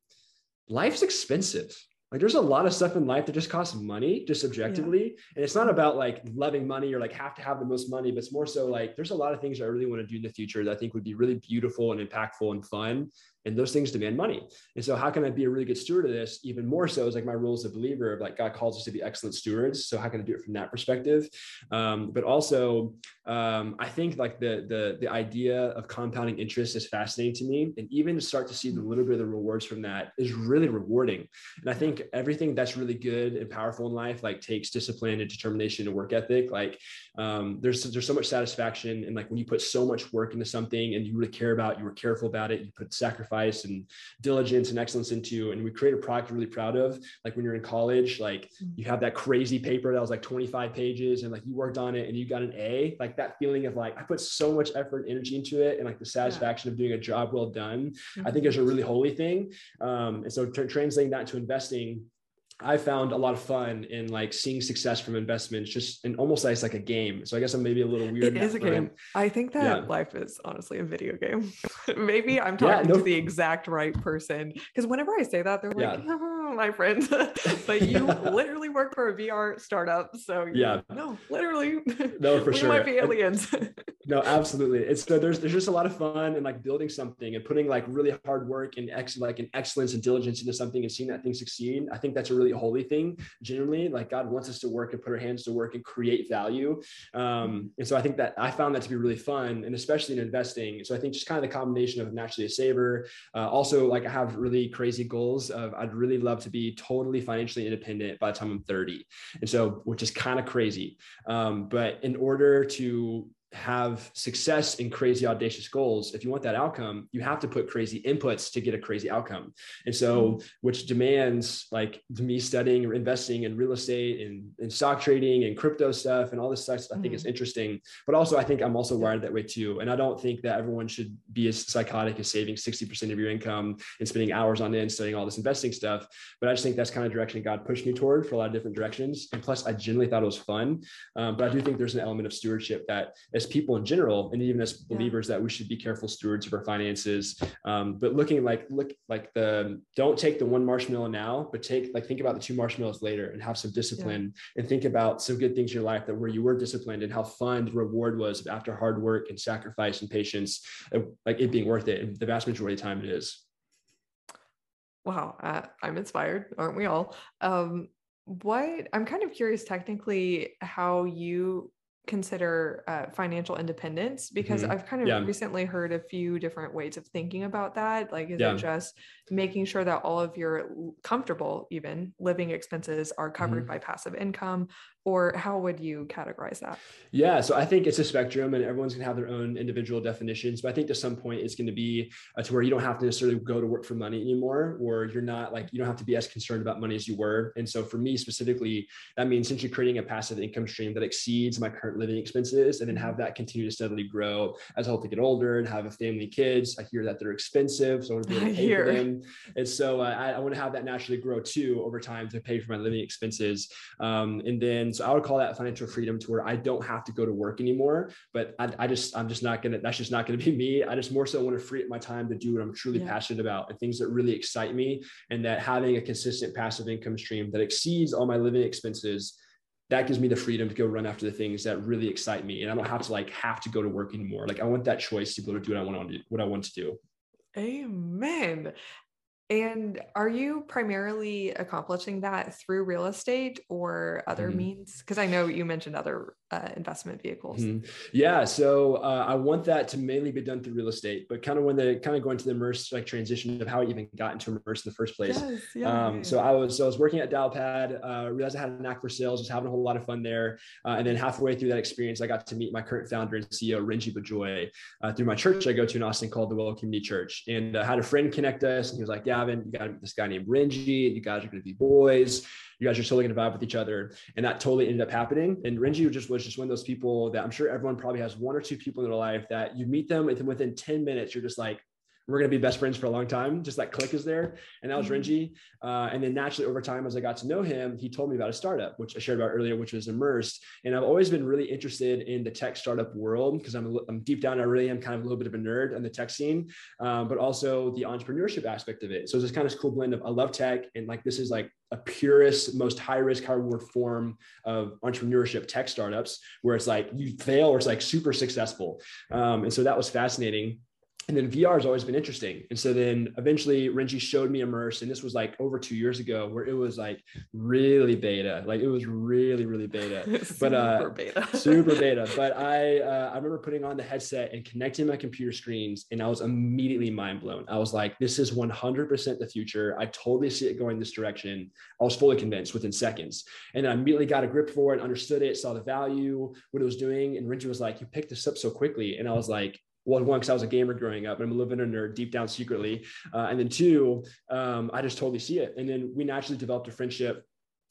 life's expensive. Like there's a lot of stuff in life that just costs money, just objectively. Yeah. And it's not about like loving money or like have to have the most money, but it's more so like there's a lot of things I really want to do in the future that I think would be really beautiful and impactful and fun and those things demand money. And so how can i be a really good steward of this? Even more so is like my role as a believer of like god calls us to be excellent stewards. So how can i do it from that perspective? Um, but also um, i think like the the the idea of compounding interest is fascinating to me. And even to start to see the little bit of the rewards from that is really rewarding. And i think everything that's really good and powerful in life like takes discipline and determination and work ethic. Like um, there's there's so much satisfaction and like when you put so much work into something and you really care about you were careful about it you put sacrifice and diligence and excellence into and we create a product you're really proud of like when you're in college like mm-hmm. you have that crazy paper that was like 25 pages and like you worked on it and you got an a like that feeling of like i put so much effort and energy into it and like the satisfaction yeah. of doing a job well done mm-hmm. i think is a really holy thing um, and so t- translating that to investing I found a lot of fun in like seeing success from investments, just in almost like, it's like a game. So I guess I'm maybe a little weird. It is a game. I think that yeah. life is honestly a video game. maybe I'm talking yeah, no. to the exact right person because whenever I say that, they're like, yeah. Uh-huh. "My friend," but you literally work for a VR startup, so yeah, no, literally, no, for sure. we sure, might be aliens. no, absolutely. It's so there's there's just a lot of fun and like building something and putting like really hard work and ex like an excellence and diligence into something and seeing that thing succeed. I think that's a really holy thing. Generally, like God wants us to work and put our hands to work and create value. Um, and so I think that I found that to be really fun and especially in investing. So I think just kind of the combination of naturally a saver. Uh, also, like I have really crazy goals of I'd really love to be totally financially independent by the time I'm 30. And so, which is kind of crazy. Um, but in order to have success in crazy audacious goals if you want that outcome you have to put crazy inputs to get a crazy outcome. And so mm-hmm. which demands like me studying or investing in real estate and, and stock trading and crypto stuff and all this stuff i think mm-hmm. is interesting. But also i think i'm also wired that way too. And i don't think that everyone should be as psychotic as saving 60% of your income and spending hours on end studying all this investing stuff. But i just think that's kind of direction god pushed me toward for a lot of different directions. And plus i genuinely thought it was fun. Um, but i do think there's an element of stewardship that as people in general, and even as believers, yeah. that we should be careful stewards of our finances. Um, but looking like look like the don't take the one marshmallow now, but take like think about the two marshmallows later and have some discipline yeah. and think about some good things in your life that where you were disciplined and how fun the reward was after hard work and sacrifice and patience, like it being worth it. And the vast majority of the time, it is. Wow, uh, I'm inspired, aren't we all? Um, what I'm kind of curious technically how you consider uh, financial independence because mm-hmm. I've kind of yeah. recently heard a few different ways of thinking about that. Like, is yeah. it just making sure that all of your comfortable, even living expenses are covered mm-hmm. by passive income? Or how would you categorize that? Yeah so i think it's a spectrum and everyone's going to have their own individual definitions but i think to some point it's going to be uh, to where you don't have to necessarily go to work for money anymore or you're not like you don't have to be as concerned about money as you were. And so for me specifically that means essentially creating a passive income stream that exceeds my current living expenses and then have that continue to steadily grow as i hope to get older and have a family kids i hear that they're expensive so i want to be able to pay for them. And so uh, I, I want to have that naturally grow too over time to pay for my living expenses. Um, and then and so I would call that financial freedom to where I don't have to go to work anymore. But I, I just, I'm just not going to, that's just not going to be me. I just more so want to free up my time to do what I'm truly yeah. passionate about and things that really excite me. And that having a consistent passive income stream that exceeds all my living expenses that gives me the freedom to go run after the things that really excite me and i don't have to like have to go to work anymore like i want that choice to be able to do what i want to do what i want to do amen and are you primarily accomplishing that through real estate or other mm-hmm. means? Because I know you mentioned other uh, investment vehicles? Mm-hmm. Yeah, so uh, I want that to mainly be done through real estate, but kind of when they kind of go into the immerse like transition of how I even got into immerse in the first place. Yes, yeah, um, So I was so I was working at Dialpad, uh, realized I had a knack for sales, was having a whole lot of fun there, uh, and then halfway through that experience, I got to meet my current founder and CEO Renji Bijoy uh, through my church I go to in Austin called the Well Community Church, and I uh, had a friend connect us, and he was like, Gavin, you got this guy named Renji, you guys are going to be boys you guys are totally to vibe with each other. And that totally ended up happening. And Renji just was just one of those people that I'm sure everyone probably has one or two people in their life that you meet them and within 10 minutes, you're just like, we're going to be best friends for a long time. Just that click is there. And that was mm-hmm. Renji. Uh, and then naturally over time, as I got to know him, he told me about a startup, which I shared about earlier, which was Immersed. And I've always been really interested in the tech startup world because I'm, I'm deep down, I really am kind of a little bit of a nerd on the tech scene, um, but also the entrepreneurship aspect of it. So it's this kind of cool blend of I love tech and like this is like a purest, most high risk, high reward form of entrepreneurship tech startups where it's like you fail or it's like super successful. Um, and so that was fascinating and then VR has always been interesting. And so then eventually Renji showed me Immerse, and this was like over two years ago, where it was like really beta, like it was really, really beta, but uh, beta. super beta. But I, uh, I remember putting on the headset and connecting my computer screens, and I was immediately mind blown. I was like, this is 100% the future. I totally see it going this direction. I was fully convinced within seconds, and I immediately got a grip for it, understood it, saw the value, what it was doing. And Renji was like, you picked this up so quickly, and I was like, one, because I was a gamer growing up and I'm a little bit a nerd deep down secretly. Uh, and then two, um, I just totally see it. And then we naturally developed a friendship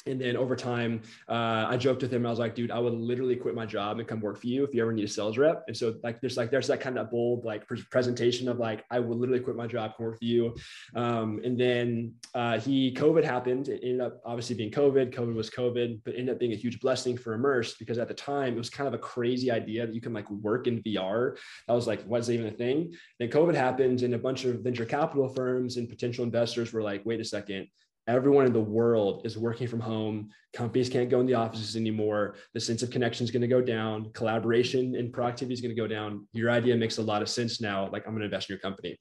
and then over time, uh, I joked with him. I was like, dude, I would literally quit my job and come work for you if you ever need a sales rep. And so like, there's like, there's that kind of bold like presentation of like, I would literally quit my job, come work for you. Um, and then uh, he, COVID happened. It ended up obviously being COVID. COVID was COVID, but ended up being a huge blessing for Immerse because at the time it was kind of a crazy idea that you can like work in VR. That was like, what's even a thing? Then COVID happened and a bunch of venture capital firms and potential investors were like, wait a second, everyone in the world is working from home. Companies can't go in the offices anymore. The sense of connection is going to go down. Collaboration and productivity is going to go down. Your idea makes a lot of sense now like i'm going to invest in your company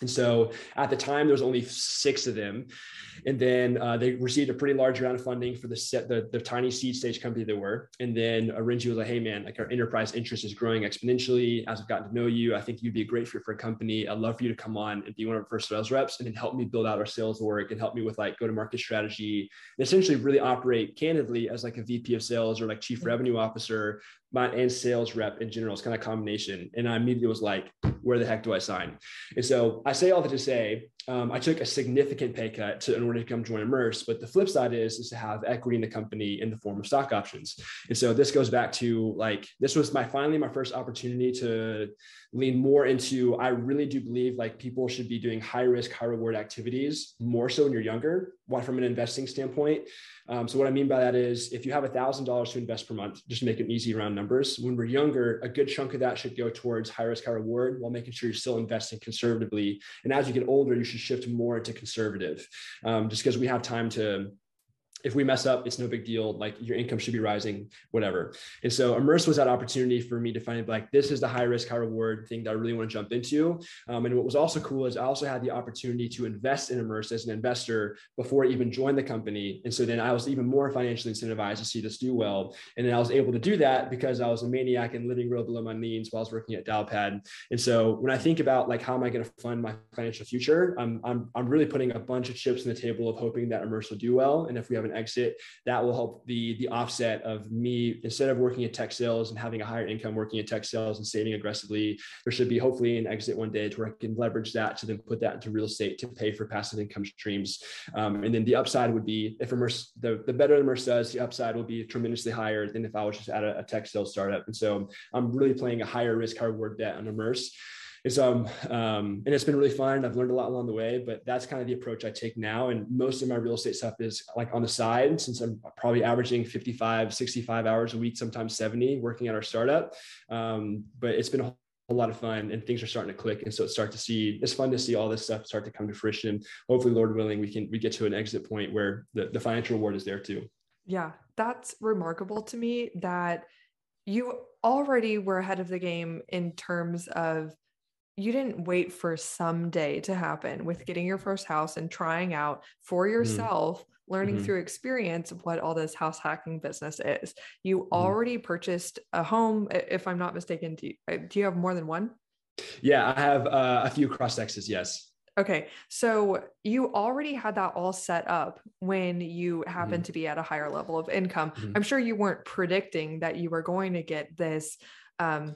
and so at the time, there was only six of them. And then uh, they received a pretty large round of funding for the set, the, the tiny seed stage company they were. And then uh, was like, hey, man, like our enterprise interest is growing exponentially. As I've gotten to know you, I think you'd be a great fit for a company. I'd love for you to come on and be one of our first sales reps and then help me build out our sales work and help me with like go to market strategy and essentially really operate candidly as like a VP of sales or like chief revenue officer and sales rep in general. It's kind of combination. And I immediately was like, where the heck do I sign? And so I say all that to say, um, I took a significant pay cut to, in order to come join Immerse. But the flip side is, is to have equity in the company in the form of stock options. And so this goes back to like, this was my finally my first opportunity to lean more into, I really do believe like people should be doing high risk, high reward activities more so when you're younger, one from an investing standpoint. Um, so what I mean by that is if you have a thousand dollars to invest per month, just make it easy around numbers, when we're younger, a good chunk of that should go towards high risk, high reward while making sure you're still investing conservatively. And as you get older, you should shift more into conservative um, just because we have time to if we mess up, it's no big deal. Like your income should be rising, whatever. And so Immerse was that opportunity for me to find like this is the high risk, high reward thing that I really want to jump into. Um, and what was also cool is I also had the opportunity to invest in Immerse as an investor before I even joined the company. And so then I was even more financially incentivized to see this do well. And then I was able to do that because I was a maniac and living real below my means while I was working at Dialpad. And so when I think about like how am I going to fund my financial future, I'm, I'm, I'm really putting a bunch of chips on the table of hoping that Immerse will do well. And if we have an exit, that will help the the offset of me instead of working at tech sales and having a higher income working at tech sales and saving aggressively. There should be hopefully an exit one day to where I can leverage that to then put that into real estate to pay for passive income streams. Um, and then the upside would be if Immerse, the, the better Immerse does, the upside will be tremendously higher than if I was just at a, a tech sales startup. And so I'm really playing a higher risk, higher reward bet on Immerse and um, um, and it's been really fun. I've learned a lot along the way but that's kind of the approach i take now. And most of my real estate stuff is like on the side since i'm probably averaging 55 65 hours a week sometimes 70 working at our startup. Um, but it's been a a lot of fun and things are starting to click. And so it's start to see it's fun to see all this stuff start to come to fruition. Hopefully lord willing we can we get to an exit point where the, the financial reward is there too. Yeah that's remarkable to me that you already were ahead of the game in terms of you didn't wait for someday to happen with getting your first house and trying out for mm-hmm. yourself mm-hmm learning mm-hmm. through experience what all this house hacking business is. You mm-hmm. already purchased a home, if I'm not mistaken. Do you, uh, do you have more than one? Yeah, I have uh, a few cross X's. Yes. Okay. So you already had that all set up when you happened mm-hmm. to be at a higher level of income. Mm-hmm. I'm sure you weren't predicting that you were going to get this um,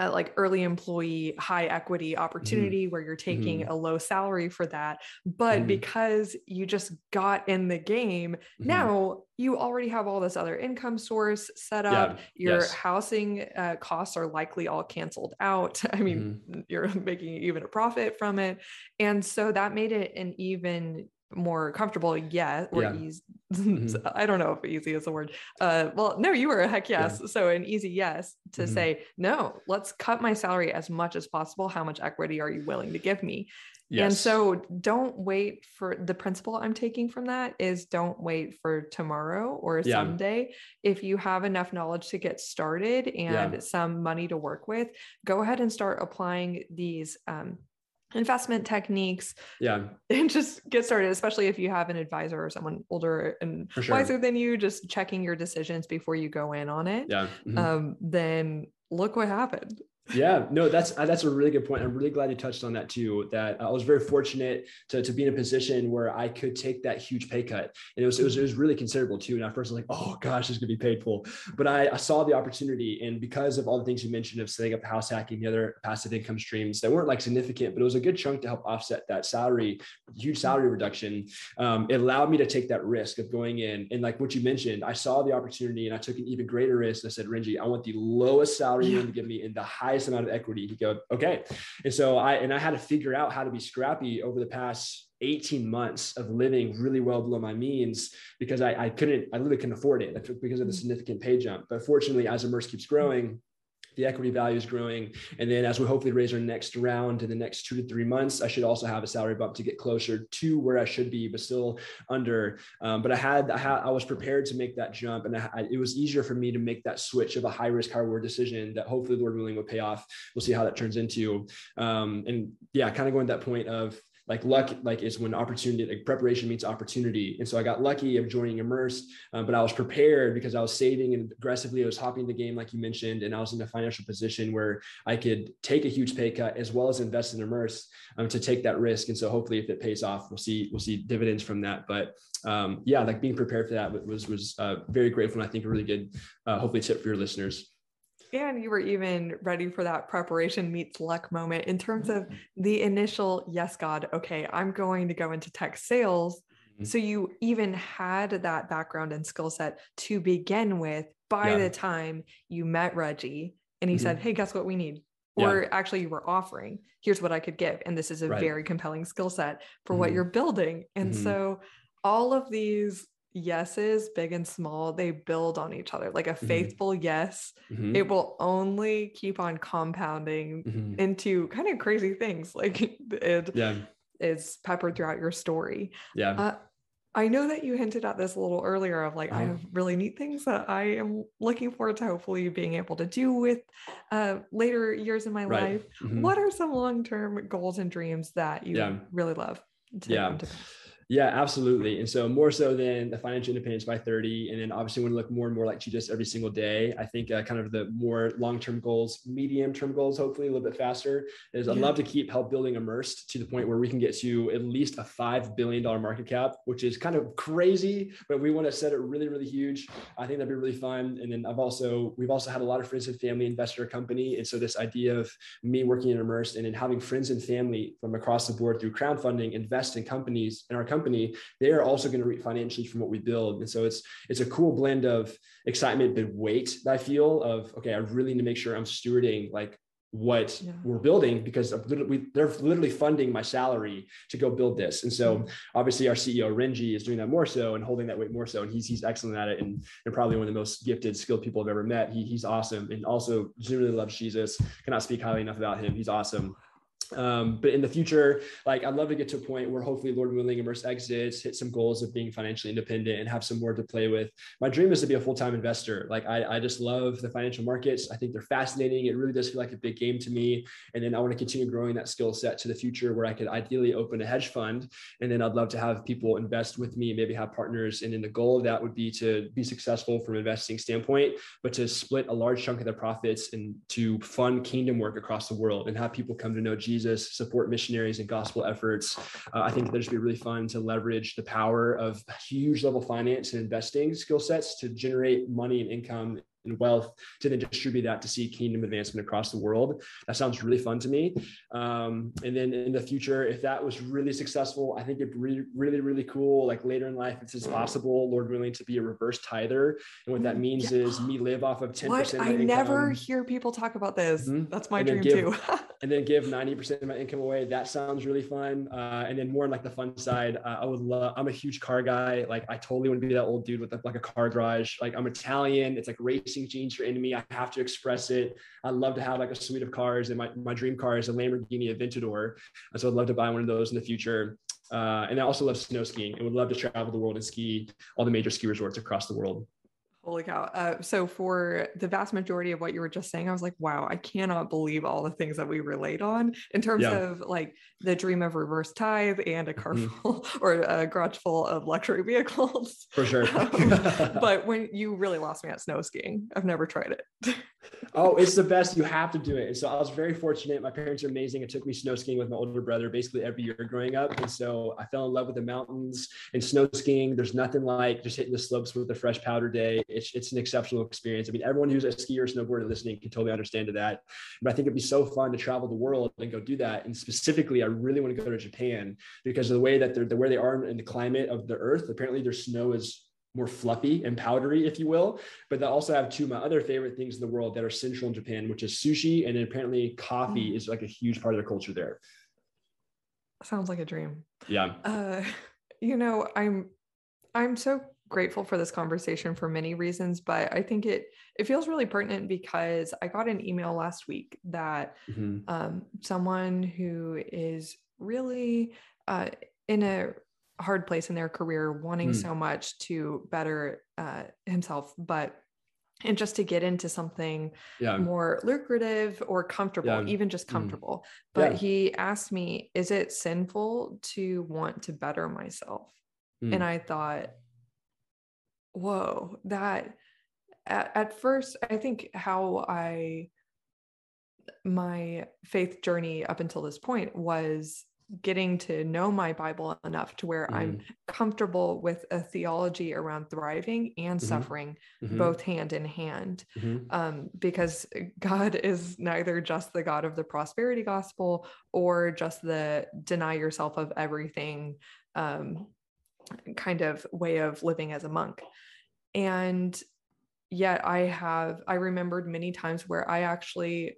a like early employee high equity mm-hmm. opportunity mm-hmm. where you're taking mm-hmm. a low salary for that but mm-hmm. because you just got in the game mm-hmm. now you already have all this other income source set up yeah. your yes. housing uh, costs are likely all canceled out i mean mm-hmm. you're making even a profit from it and so that made it an even more comfortable yeah or yeah. easy mm-hmm. i don't know if easy is the word uh well no you were a heck yes yeah. so an easy yes to mm-hmm. say no let's cut my salary as much as possible how much equity are you willing to give me yes. and so don't wait for the principle i'm taking from that is don't wait for tomorrow or yeah. someday if you have enough knowledge to get started and some money to work with go ahead and start applying these um, investment techniques. Yeah. And just get started, especially if you have an advisor or someone older and sure. wiser than you, just checking your decisions before you go in on it. Yeah. Mm-hmm. Um, then look what happened yeah no that's uh, that's a really good point. I'm really glad you touched on that too that i was very fortunate to, to be in a position where i could take that huge pay cut. And it was it was, it was really considerable too. And at first i was like oh gosh this is going to be painful. But I, I saw the opportunity and because of all the things you mentioned of setting up house hacking the other passive income streams that weren't like significant but it was a good chunk to help offset that salary huge salary reduction um, it allowed me to take that risk of going in. And like what you mentioned i saw the opportunity and i took an even greater risk. I said renji i want the lowest salary yeah. you to give me in the highest highest amount of equity. He go, okay. And so I, and I had to figure out how to be scrappy over the past 18 months of living really well below my means because I, I couldn't, I literally couldn't afford it because of the mm. significant pay jump. But fortunately, as Immerse keeps growing, the equity value is growing. And then as we hopefully raise our next round in the next two to three months, I should also have a salary bump to get closer to where I should be, but still under. Um, but I had, I had, I was prepared to make that jump, and I, it was easier for me to make that switch of a high risk, high reward decision that hopefully, the Lord willing, will pay off. We'll see how that turns into. Um, and yeah, kind of going to that point of like luck like is when opportunity like preparation meets opportunity. And so i got lucky of joining immerse um, but i was prepared because i was saving and aggressively i was hopping the game like you mentioned and i was in a financial position where i could take a huge pay cut as well as invest in immerse um, to take that risk. And so hopefully if it pays off we'll see we'll see dividends from that. But um, yeah like being prepared for that was was uh, very grateful and i think a really good uh, hopefully tip for your listeners and you were even ready for that preparation meets luck moment in terms of the initial, yes, God, okay, I'm going to go into tech sales. Mm-hmm. So you even had that background and skill set to begin with by yeah. the time you met Reggie and he mm-hmm. said, Hey, guess what we need? Yeah. Or actually, you were offering, here's what I could give. And this is a right. very compelling skill set for mm-hmm. what you're building. And mm-hmm. so all of these yeses, big and small, they build on each other. Like a mm-hmm. faithful mm-hmm. yes, mm-hmm. it will only keep on compounding mm-hmm. into kind of crazy things. Like it yeah. is peppered throughout your story. Yeah. Uh, I know that you hinted at this a little earlier of like, I uh-huh. have really neat things that I am looking forward to hopefully being able to do with uh, later years in my right. life. Mm-hmm. What are some long term goals and dreams that you yeah. really love? yeah. Yeah, absolutely. And so more so than the financial independence by 30. And then obviously want to look more and more like Jesus every single day. I think uh, kind of the more long-term goals, medium-term goals, hopefully a little bit faster is I'd love to keep help building immersed to the point where we can get to at least a $5 billion market cap, which is kind of crazy, but we want to set it really, really huge. I think that'd be really fun. And then I've also, we've also had a lot of friends and family investor company. And so this idea of me working in immersed and then having friends and family from across the board through crowdfunding, invest in companies in our company company, they are also going to reap financially from what we build. And so it's it's a cool blend of excitement but weight that I feel of okay, I really need to make sure I'm stewarding like what yeah. we're building because we, they're literally funding my salary to go build this. And so mm-hmm. obviously our CEO Renji is doing that more so and holding that weight more so. And he's, he's excellent at it. And, and probably one of the most gifted, skilled people I've ever met. He, he's awesome. And also really loves Jesus. Cannot speak highly enough about him. He's awesome. Um, but in the future, like I'd love to get to a point where hopefully, Lord willing, Immerse exits, hit some goals of being financially independent and have some more to play with. My dream is to be a full time investor. Like I, I just love the financial markets. I think they're fascinating. It really does feel like a big game to me. And then I want to continue growing that skill set to the future where I could ideally open a hedge fund. And then I'd love to have people invest with me, maybe have partners. And then the goal of that would be to be successful from an investing standpoint, but to split a large chunk of their profits and to fund kingdom work across the world and have people come to know Jesus Jesus, support missionaries and gospel efforts. Uh, I think that'd just be really fun to leverage the power of huge level finance and investing skill sets to generate money and income and wealth to then distribute that to see kingdom advancement across the world. That sounds really fun to me. Um, and then in the future, if that was really successful, I think it'd be really, really cool. Like later in life, if it's possible, Lord willing, to be a reverse tither. And what that means yeah. is me live off of 10%. What? I income. never hear people talk about this. Mm-hmm. That's my dream give, too. and then give 90% of my income away. That sounds really fun. Uh, and then more on like the fun side, uh, I would love, I'm a huge car guy. Like I totally want to be that old dude with like a car garage. Like I'm Italian. It's like race racing genes are in me. I have to express it. I love to have like a suite of cars, and my, my dream car is a Lamborghini Aventador. So I'd love to buy one of those in the future. Uh, and I also love snow skiing and would love to travel the world and ski all the major ski resorts across the world. Holy cow. Uh, so, for the vast majority of what you were just saying, I was like, wow, I cannot believe all the things that we relate on in terms yeah. of like the dream of reverse tithe and a car mm-hmm. full or a garage full of luxury vehicles. For sure. um, but when you really lost me at snow skiing, I've never tried it. oh, it's the best. You have to do it. And so I was very fortunate. My parents are amazing. It took me snow skiing with my older brother basically every year growing up. And so I fell in love with the mountains and snow skiing. There's nothing like just hitting the slopes with a fresh powder day. It's, it's an exceptional experience. I mean, everyone who's a skier or snowboarder listening can totally understand to that. But I think it'd be so fun to travel the world and go do that. And specifically, I really want to go to Japan because of the way that they're the where they are in the climate of the earth. Apparently, their snow is more fluffy and powdery, if you will. But they also have two of my other favorite things in the world that are central in Japan, which is sushi. And apparently coffee mm. is like a huge part of their culture there. Sounds like a dream. Yeah. Uh, you know, I'm I'm so grateful for this conversation for many reasons, but I think it it feels really pertinent because I got an email last week that mm-hmm. um, someone who is really uh, in a hard place in their career, wanting mm. so much to better uh, himself, but and just to get into something yeah. more lucrative or comfortable, yeah. even just mm. comfortable. Mm. But yeah. he asked me, "Is it sinful to want to better myself?" Mm. And I thought, "Whoa, that." At, at first, I think how I my faith journey up until this point was getting to know my Bible enough to where mm-hmm. I'm comfortable with a theology around thriving and mm-hmm. suffering, mm-hmm. both hand in hand. Mm-hmm. Um, because God is neither just the God of the prosperity gospel or just the deny yourself of everything um, kind of way of living as a monk. And yet I have, I remembered many times where I actually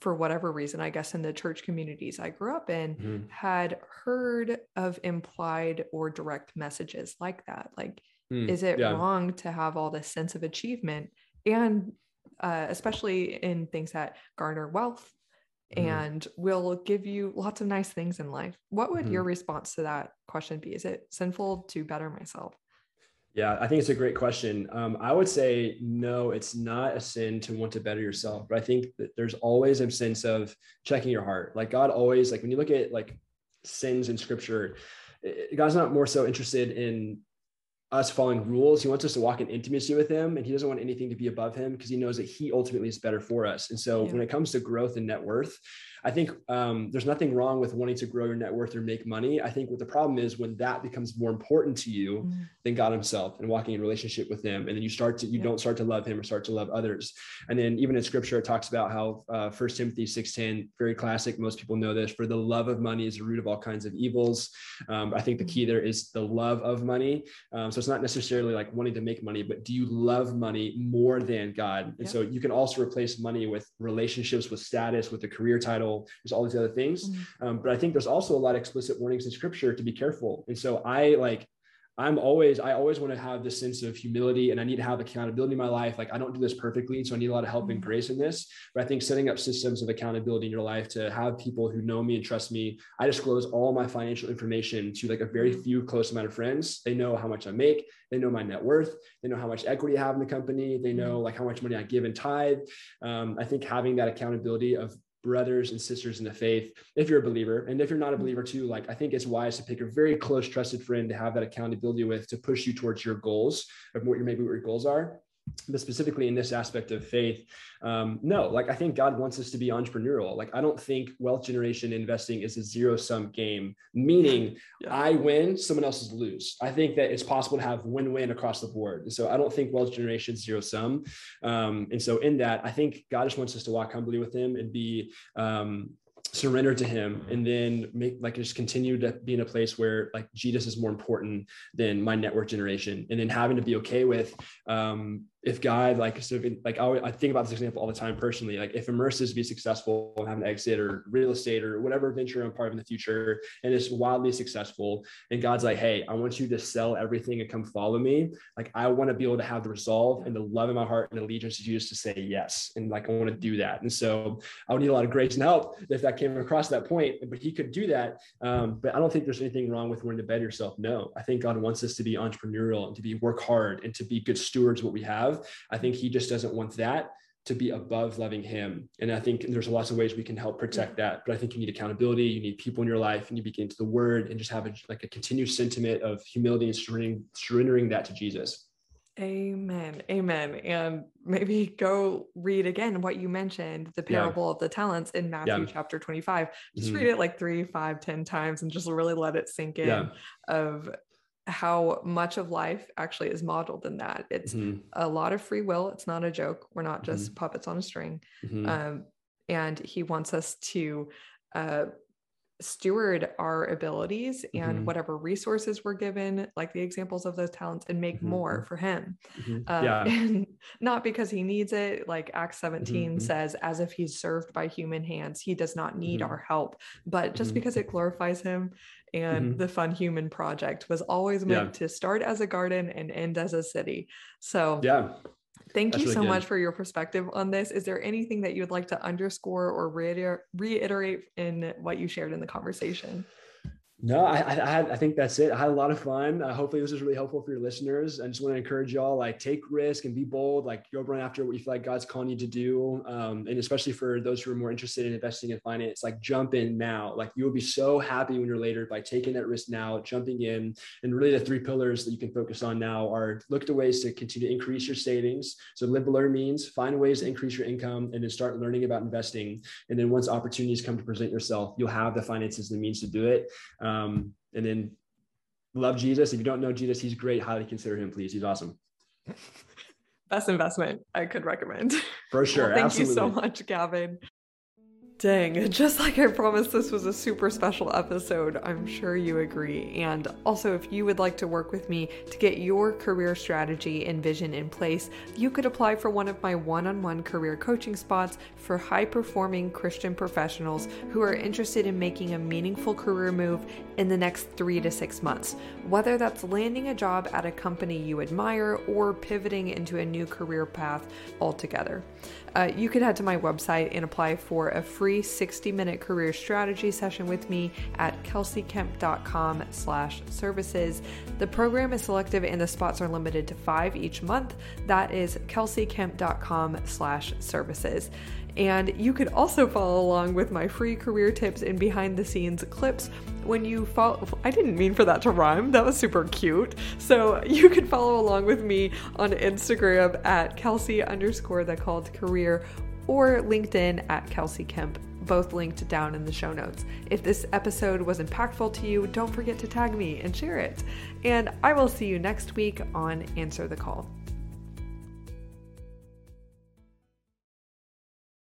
for whatever reason, I guess in the church communities I grew up in, mm-hmm. had heard of implied or direct messages like that. Like, mm, is it yeah. wrong to have all this sense of achievement and uh, especially in things that garner wealth mm-hmm. and will give you lots of nice things in life? What would mm-hmm. your response to that question be? Is it sinful to better myself? Yeah, I think it's a great question. Um, I would say no, it's not a sin to want to better yourself, but I think that there's always a sense of checking your heart. Like God always, like when you look at like sins in Scripture, God's not more so interested in us following rules. He wants us to walk in intimacy with him and he doesn't want anything to be above him because he knows that he ultimately is better for us. And so yeah. when it comes to growth and net worth, I think um, there's nothing wrong with wanting to grow your net worth or make money. I think what the problem is when that becomes more important to you mm. than God Himself and walking in relationship with Him, and then you start to you yeah. don't start to love Him or start to love others. And then even in Scripture, it talks about how uh, First Timothy six ten, very classic. Most people know this. For the love of money is the root of all kinds of evils. Um, I think the key mm. there is the love of money. Um, so it's not necessarily like wanting to make money, but do you love money more than God? And yeah. so you can also replace money with relationships, with status, with a career title there's all these other things. Mm-hmm. Um, but I think there's also a lot of explicit warnings in scripture to be careful. And so I like, I'm always, I always want to have this sense of humility and I need to have accountability in my life. Like I don't do this perfectly. So I need a lot of help and mm-hmm. grace in this. But I think setting up systems of accountability in your life to have people who know me and trust me. I disclose all my financial information to like a very mm-hmm. few close amount of friends. They know how much I make. They know my net worth. They know how much equity I have in the company. They know mm-hmm. like how much money I give in tithe. Um, I think having that accountability of brothers and sisters in the faith if you're a believer. And if you're not a believer too like i think it's wise to pick a very close trusted friend to have that accountability with to push you towards your goals of what your maybe what your goals are but specifically in this aspect of faith um, no like i think god wants us to be entrepreneurial. Like i don't think wealth generation investing is a zero sum game meaning yeah. i win someone else's lose. I think that it's possible to have win-win across the board. And so i don't think wealth generation is zero sum um, and so in that i think god just wants us to walk humbly with him and be um, surrender to him and then make like just continue to be in a place where like jesus is more important than my network generation and then having to be okay with um if God, like, so if, like I, I, think about this example all the time personally, like if Immerse be successful and have an exit or real estate or whatever venture I'm part of in the future, and it's wildly successful, and God's like, hey, I want you to sell everything and come follow me. Like, I want to be able to have the resolve and the love in my heart and allegiance to Jesus to say yes. And like, I want to do that. And so I would need a lot of grace and help if that came across that point, but he could do that. Um, but I don't think there's anything wrong with wanting to bet yourself. No, I think God wants us to be entrepreneurial and to be work hard and to be good stewards of what we have have. I think he just doesn't want that to be above loving him. And I think there's lots of ways we can help protect that. But I think you need accountability. You need people in your life. and You begin to the word and just have a, like a continued sentiment of humility and surrendering, surrendering that to Jesus. Amen. Amen. And maybe go read again what you mentioned, the parable yeah. of the talents in Matthew yeah. chapter 25. Just mm-hmm. read it like three, five, ten times and just really let it sink in yeah. of how much of life actually is modeled in that. It's mm-hmm. a lot of free will. It's not a joke. We're not just mm-hmm. puppets on a string. Mm-hmm. Um, and he wants us to uh, steward our abilities and mm-hmm. whatever resources we're given, like the examples of those talents, and make mm-hmm. more for him. Mm-hmm. Um, yeah. And not because he needs it. Like Acts 17 says, as if he's served by human hands, he does not need our help, but just because it glorifies him and mm-hmm. the fun human project was always meant yeah. to start as a garden and end as a city so yeah thank That's you so much for your perspective on this. Is there anything that you would like to underscore or reiter- reiterate in what you shared in the conversation no, I, I, I think that's it. I had a lot of fun. Uh, hopefully this was really helpful for your listeners. I just want to encourage y'all, like take risk and be bold, like go run after what you feel like God's calling you to do. Um, and especially for those who are more interested in investing in finance, like jump in now. Like you will be so happy when you're later by taking that risk now, jumping in. And really the three pillars that you can focus on now are look to ways to continue to increase your savings. So live below means, find ways to increase your income and then start learning about investing. And then once opportunities come to present yourself, you'll have the finances and the means to do it. Um, Um, and then love Jesus. If you don't know Jesus, he's great. Highly consider him, please. He's awesome. Best investment I could recommend. For sure. well, thank Absolutely. you so much, Gavin. Dang, just like I promised, this was a super special episode. I'm sure you agree. And also, if you would like to work with me to get your career strategy and vision in place, you could apply for one of my one on one career coaching spots for high performing Christian professionals who are interested in making a meaningful career move in the next three to six months. Whether that's landing a job at a company you admire or pivoting into a new career path altogether. Uh, you can head to my website and apply for a free 60-minute career strategy session with me at kelseykemp.com slash services. The program is selective and the spots are limited to five each month. That is kelseykemp.com slash services. And you could also follow along with my free career tips and behind the scenes clips when you follow. I didn't mean for that to rhyme. That was super cute. So you could follow along with me on Instagram at Kelsey underscore the called career or LinkedIn at Kelsey Kemp both linked down in the show notes. If this episode was impactful to you, don't forget to tag me and share it. And I will see you next week on Answer the Call.